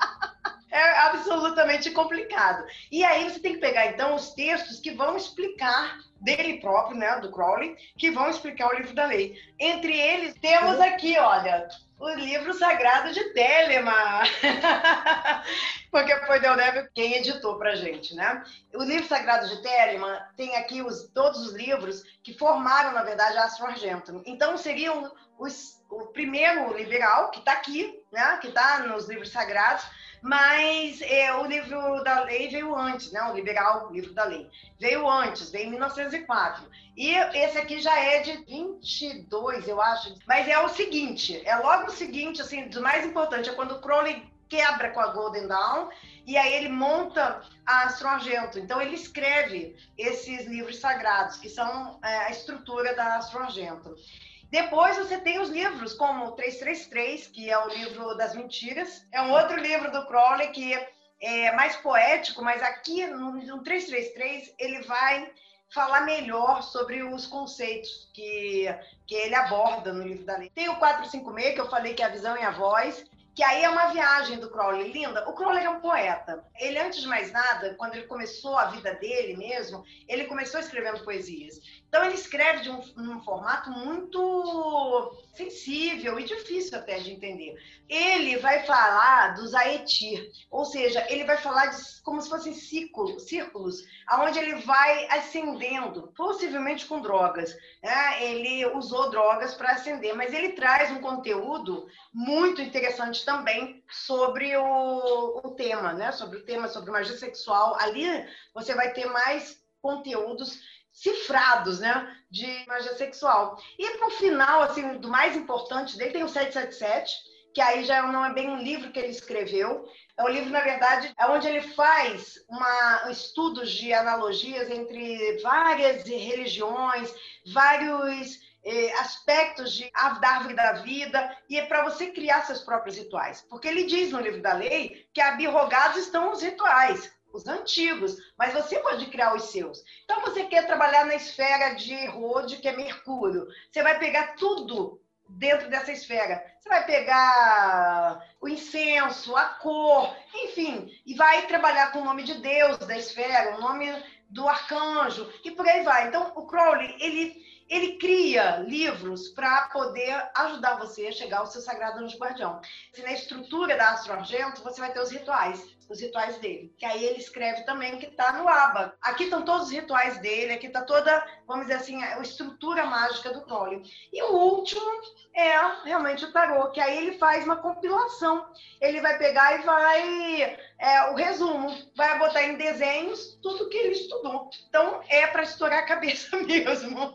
é absolutamente complicado. E aí você tem que pegar, então, os textos que vão explicar dele próprio, né, do Crowley, que vão explicar o livro da lei. Entre eles, temos aqui, olha, o livro sagrado de Telema. [laughs] Porque foi Deonébio quem editou pra gente, né? O livro sagrado de Telema tem aqui os, todos os livros que formaram, na verdade, a Astro Argentum. Então, seriam os o primeiro liberal, que está aqui, né, que está nos livros sagrados, mas é, o livro da lei veio antes, né? O liberal, o livro da lei, veio antes, veio em 1904. E esse aqui já é de 22, eu acho. Mas é o seguinte, é logo o seguinte, assim, do mais importante, é quando o Crowley quebra com a Golden Dawn e aí ele monta a Astro. Então ele escreve esses livros sagrados, que são é, a estrutura da Astro. Depois você tem os livros, como o 333, que é o livro das mentiras. É um outro livro do Crowley que é mais poético, mas aqui no 333 ele vai falar melhor sobre os conceitos que, que ele aborda no livro da lei. Tem o 456, que eu falei que é a visão e a voz, que aí é uma viagem do Crowley linda. O Crowley é um poeta. Ele, antes de mais nada, quando ele começou a vida dele mesmo, ele começou escrevendo poesias. Então ele escreve de um, um formato muito sensível e difícil até de entender. Ele vai falar dos Aetir, ou seja, ele vai falar de, como se fossem círculos, círculos, aonde ele vai ascendendo, possivelmente com drogas. Né? Ele usou drogas para ascender, mas ele traz um conteúdo muito interessante também sobre o, o tema, né? Sobre o tema, sobre magia sexual. Ali você vai ter mais conteúdos cifrados, né, de magia sexual. E no final, assim, do mais importante dele tem o 777, que aí já não é bem um livro que ele escreveu, é um livro, na verdade, é onde ele faz uma, estudos de analogias entre várias religiões, vários eh, aspectos de, da árvore da vida, e é para você criar seus próprios rituais. Porque ele diz no livro da lei que abirrogados estão os rituais os antigos, mas você pode criar os seus. Então, você quer trabalhar na esfera de Rode, que é Mercúrio. Você vai pegar tudo dentro dessa esfera. Você vai pegar o incenso, a cor, enfim, e vai trabalhar com o nome de Deus da esfera, o nome do arcanjo, e por aí vai. Então, o Crowley, ele ele cria livros para poder ajudar você a chegar ao seu sagrado anjo guardião. Se na estrutura da Astro Argento, você vai ter os rituais os rituais dele. Que aí ele escreve também que está no ABA. Aqui estão todos os rituais dele, aqui está toda, vamos dizer assim, a estrutura mágica do Crowley. E o último é realmente o tarô, que aí ele faz uma compilação. Ele vai pegar e vai é, o resumo, vai botar em desenhos tudo que ele estudou. Então é para estourar a cabeça [laughs] mesmo.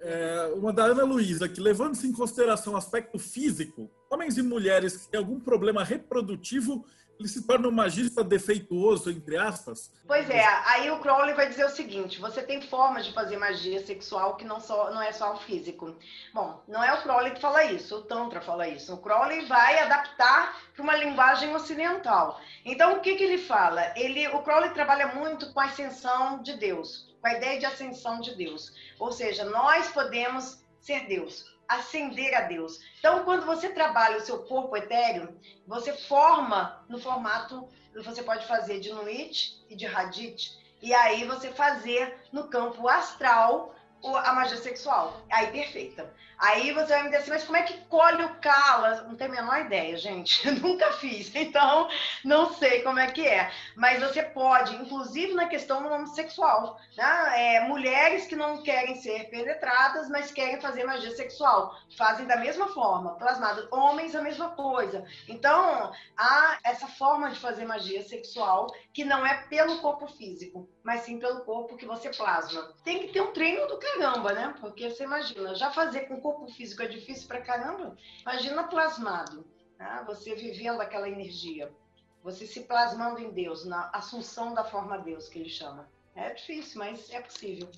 É, uma da Ana Luísa, que levando-se em consideração o aspecto físico, homens e mulheres que têm algum problema reprodutivo ele se torna um magista defeituoso, entre aspas? Pois é, aí o Crowley vai dizer o seguinte: você tem formas de fazer magia sexual que não, só, não é só o físico. Bom, não é o Crowley que fala isso, o Tantra fala isso. O Crowley vai adaptar para uma linguagem ocidental. Então, o que, que ele fala? Ele, o Crowley trabalha muito com a ascensão de Deus, com a ideia de ascensão de Deus. Ou seja, nós podemos ser Deus ascender a Deus. Então, quando você trabalha o seu corpo etéreo, você forma no formato, você pode fazer de Nuit e de Hadith, e aí você fazer no campo astral a magia sexual. Aí, perfeita. Aí você vai me dizer assim, mas como é que colhe o cala? Não tenho a menor ideia, gente. [laughs] Nunca fiz, então não sei como é que é. Mas você pode, inclusive na questão homossexual, né? É, mulheres que não querem ser penetradas, mas querem fazer magia sexual, fazem da mesma forma, plasmado. Homens, a mesma coisa. Então, há essa forma de fazer magia sexual que não é pelo corpo físico, mas sim pelo corpo que você plasma. Tem que ter um treino do caramba, né? Porque você imagina, já fazer com corpo físico é difícil pra caramba, imagina plasmado, né? você vivendo aquela energia, você se plasmando em Deus, na assunção da forma Deus, que ele chama. É difícil, mas é possível.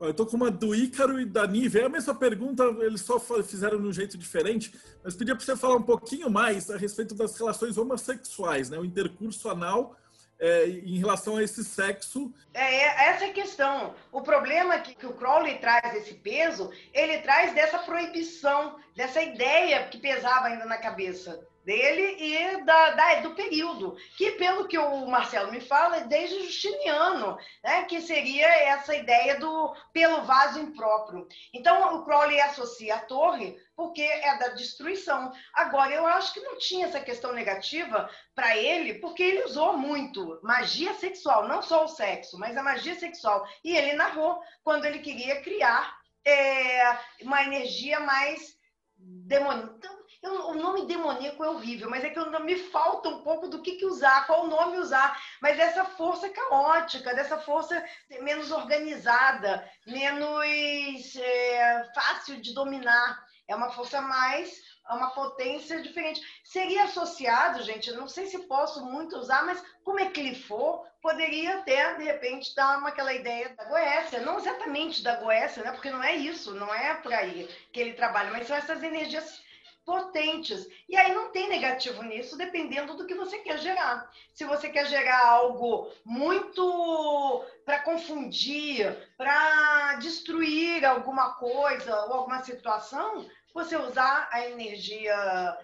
Eu estou com uma do Ícaro e da Nive. É a mesma pergunta, eles só fizeram de um jeito diferente. Mas pedia para você falar um pouquinho mais a respeito das relações homossexuais, né? o intercurso anal é, em relação a esse sexo. É, é essa é a questão. O problema que, que o Crowley traz esse peso, ele traz dessa proibição, dessa ideia que pesava ainda na cabeça dele e da, da, do período, que pelo que o Marcelo me fala, é desde Justiniano, né, que seria essa ideia do pelo vaso impróprio. Então o Crowley associa a torre porque é da destruição. Agora eu acho que não tinha essa questão negativa para ele, porque ele usou muito magia sexual, não só o sexo, mas a magia sexual. E ele narrou quando ele queria criar é, uma energia mais demoníaco. Então, o nome demoníaco é horrível, mas é que me falta um pouco do que, que usar, qual nome usar. Mas essa força caótica, dessa força menos organizada, menos é, fácil de dominar. É uma força mais a uma potência diferente. Seria associado, gente, não sei se posso muito usar, mas como é que ele for, poderia até, de repente, dar uma, aquela ideia da Goécia. Não exatamente da Goécia, né? porque não é isso, não é por aí que ele trabalha, mas são essas energias potentes. E aí não tem negativo nisso, dependendo do que você quer gerar. Se você quer gerar algo muito para confundir, para destruir alguma coisa ou alguma situação, você usar a energia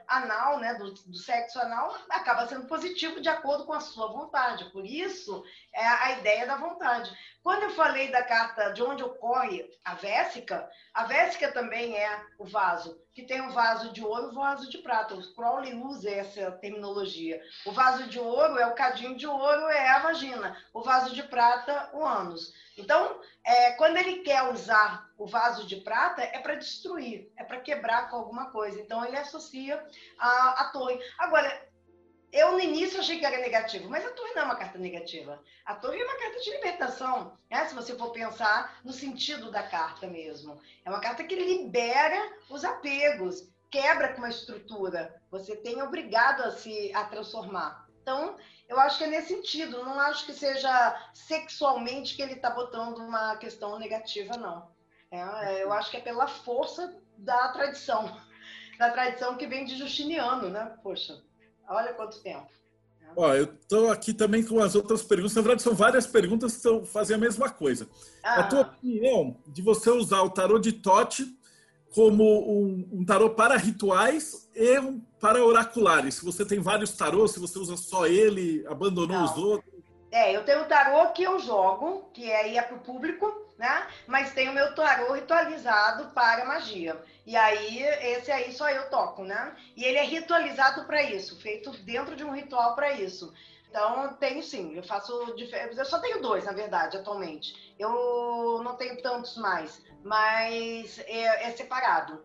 anal, né, do, do, sexo anal, acaba sendo positivo de acordo com a sua vontade. Por isso, é a ideia da vontade. Quando eu falei da carta de onde ocorre a Vésica, a Vésica também é o vaso, que tem o vaso de ouro e o vaso de prata. O Crowley usa essa terminologia. O vaso de ouro é o cadinho de ouro, é a vagina. O vaso de prata, o ânus. Então, é, quando ele quer usar o vaso de prata, é para destruir, é para quebrar com alguma coisa. Então, ele associa a, a torre. Agora, eu no início achei que era negativo, mas a torre não é uma carta negativa. A torre é uma carta de libertação, né? se você for pensar no sentido da carta mesmo. É uma carta que libera os apegos, quebra com uma estrutura. Você tem obrigado a se a transformar. Então, eu acho que é nesse sentido. Não acho que seja sexualmente que ele está botando uma questão negativa, não. É, eu acho que é pela força da tradição. [laughs] Da tradição que vem de Justiniano, né? Poxa, olha quanto tempo. Ó, eu estou aqui também com as outras perguntas. Na verdade, são várias perguntas que fazem a mesma coisa. Ah. A tua opinião de você usar o tarô de Tote como um, um tarô para rituais e um para oraculares. Se você tem vários tarôs, se você usa só ele, abandonou Não. os outros. É, eu tenho o tarô que eu jogo, que aí é para o público, né? Mas tem o meu tarô ritualizado para magia. E aí, esse aí só eu toco, né? E ele é ritualizado para isso, feito dentro de um ritual para isso. Então, tenho sim, eu faço. Eu só tenho dois, na verdade, atualmente. Eu não tenho tantos mais mas é, é separado.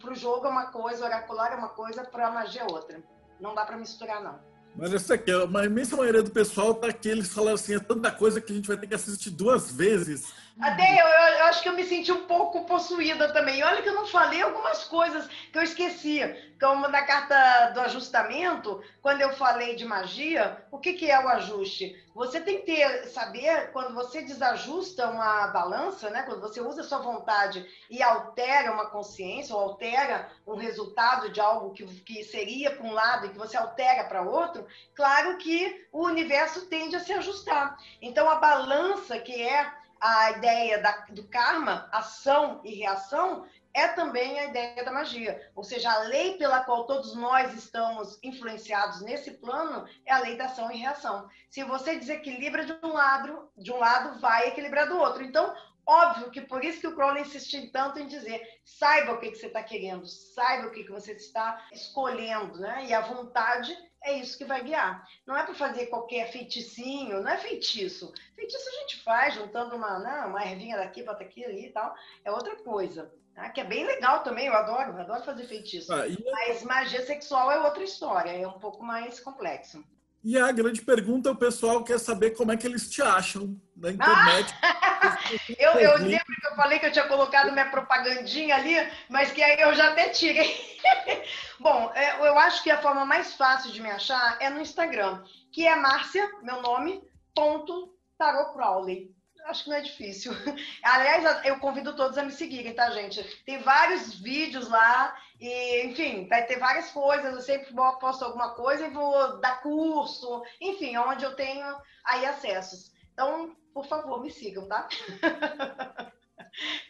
Para o jogo é uma coisa, oracular é uma coisa, para magia é outra. Não dá para misturar, não. Mas essa aqui, a imensa maioria do pessoal tá aqui, eles falam assim, é tanta coisa que a gente vai ter que assistir duas vezes. Até eu, eu, acho que eu me senti um pouco possuída também. Olha que eu não falei algumas coisas que eu esqueci. Como na carta do ajustamento, quando eu falei de magia, o que, que é o ajuste? Você tem que ter, saber, quando você desajusta uma balança, né? quando você usa a sua vontade e altera uma consciência, ou altera um resultado de algo que, que seria para um lado e que você altera para outro, claro que o universo tende a se ajustar. Então, a balança que é a ideia da, do karma, ação e reação, é também a ideia da magia. Ou seja, a lei pela qual todos nós estamos influenciados nesse plano é a lei da ação e reação. Se você desequilibra de um lado, de um lado vai equilibrar do outro. Então, óbvio que por isso que o Crowley insistiu tanto em dizer, saiba o que, que você está querendo, saiba o que, que você está escolhendo, né? E a vontade é isso que vai guiar. Não é para fazer qualquer feiticinho, não é feitiço. Feitiço a gente faz juntando uma, né, uma ervinha daqui, bota aqui ali e tal. É outra coisa. Tá? Que é bem legal também, eu adoro, eu adoro fazer feitiço. Ah, e... Mas magia sexual é outra história, é um pouco mais complexo. E a grande pergunta, o pessoal quer saber como é que eles te acham na internet. Ah, [laughs] eu, eu lembro que eu falei que eu tinha colocado minha propagandinha ali, mas que aí eu já até tirei. [laughs] Bom, é, eu acho que a forma mais fácil de me achar é no Instagram, que é Márcia, meu nome, ponto Tarot Crowley acho que não é difícil. [laughs] Aliás, eu convido todos a me seguirem, tá, gente? Tem vários vídeos lá, e, enfim, vai ter várias coisas. Eu sempre posto alguma coisa e vou dar curso, enfim, onde eu tenho aí acessos. Então, por favor, me sigam, tá? [laughs]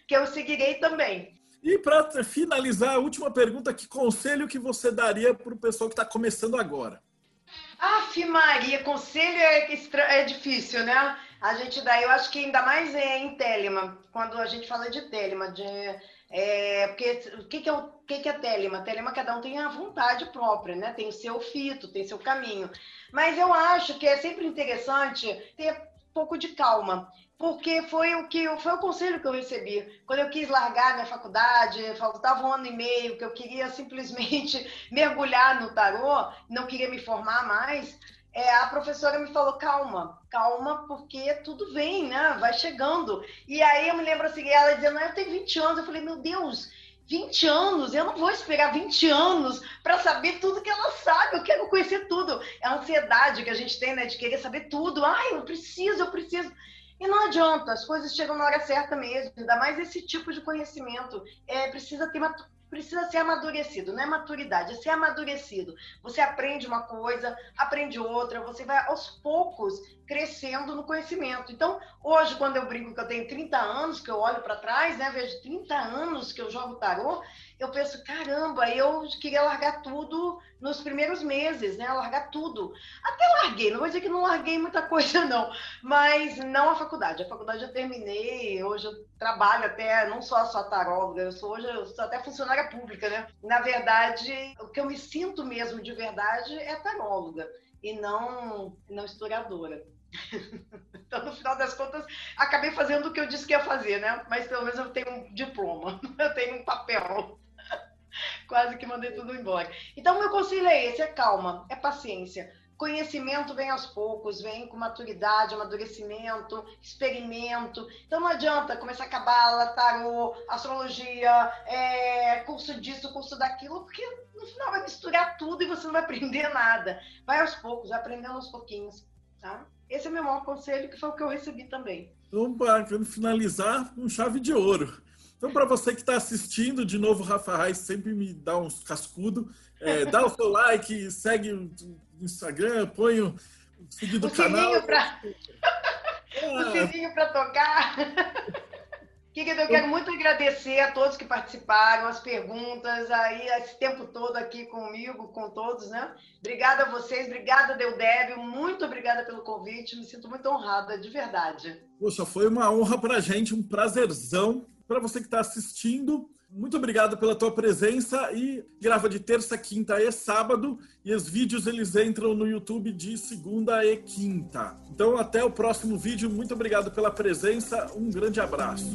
que eu seguirei também. E para finalizar, a última pergunta: que conselho que você daria para o pessoal que está começando agora? Aff, Maria, conselho é, é difícil, né? A gente dá, eu acho que ainda mais é em Telema, quando a gente fala de Telema, de, é, porque o que, que, é, o que, que é Telema? Telema cada um tem a vontade própria, né? Tem o seu fito, tem seu caminho. Mas eu acho que é sempre interessante ter pouco de calma, porque foi o que foi o conselho que eu recebi quando eu quis largar minha faculdade, faltava um ano e meio que eu queria simplesmente [laughs] mergulhar no tarô, não queria me formar mais. É, a professora me falou calma, calma, porque tudo vem, né? Vai chegando. E aí eu me lembro assim, ela dizendo, eu tenho 20 anos, eu falei, meu Deus, 20 anos, eu não vou esperar 20 anos para saber tudo que ela sabe, eu quero conhecer tudo. É a ansiedade que a gente tem, né, de querer saber tudo. Ai, eu preciso, eu preciso. E não adianta, as coisas chegam na hora certa mesmo, ainda mais esse tipo de conhecimento. É, precisa ter precisa ser amadurecido, não é maturidade, é ser amadurecido. Você aprende uma coisa, aprende outra, você vai aos poucos crescendo no conhecimento. Então, hoje, quando eu brinco que eu tenho 30 anos, que eu olho para trás, né, vejo 30 anos que eu jogo tarô, eu penso, caramba, eu queria largar tudo nos primeiros meses, né? Largar tudo. Até larguei, não vou dizer que não larguei muita [laughs] coisa, não, mas não a faculdade. A faculdade eu terminei, hoje eu trabalho até, não só só taróloga, eu sou hoje eu sou até funcionária pública, né? Na verdade, o que eu me sinto mesmo de verdade é taróloga e não, não historiadora. [laughs] Então, no final das contas, acabei fazendo o que eu disse que ia fazer, né? Mas pelo menos eu tenho um diploma, [laughs] eu tenho um papel. [laughs] Quase que mandei tudo embora. Então, meu conselho é esse: é calma, é paciência. Conhecimento vem aos poucos, vem com maturidade, amadurecimento, experimento. Então não adianta começar a cabala, tarô, astrologia, é, curso disso, curso daquilo, porque no final vai misturar tudo e você não vai aprender nada. Vai aos poucos, vai aprendendo aos pouquinhos. Tá? Esse é o meu maior conselho, que foi o que eu recebi também. Então, para finalizar, um chave de ouro. Então, para você que está assistindo, de novo, Rafa Reis sempre me dá uns cascudo. É, [laughs] dá o seu like, segue o Instagram, põe o seguir do o canal. Pra... É. [laughs] O sininho para tocar. [laughs] Querido, eu quero muito agradecer a todos que participaram, as perguntas, aí esse tempo todo aqui comigo, com todos, né? Obrigada a vocês, obrigada, Deudébio, muito obrigada pelo convite, me sinto muito honrada, de verdade. Poxa, foi uma honra para a gente, um prazerzão para você que está assistindo, muito obrigado pela tua presença e grava de terça, quinta e sábado e os vídeos eles entram no YouTube de segunda e quinta. Então até o próximo vídeo. Muito obrigado pela presença. Um grande abraço.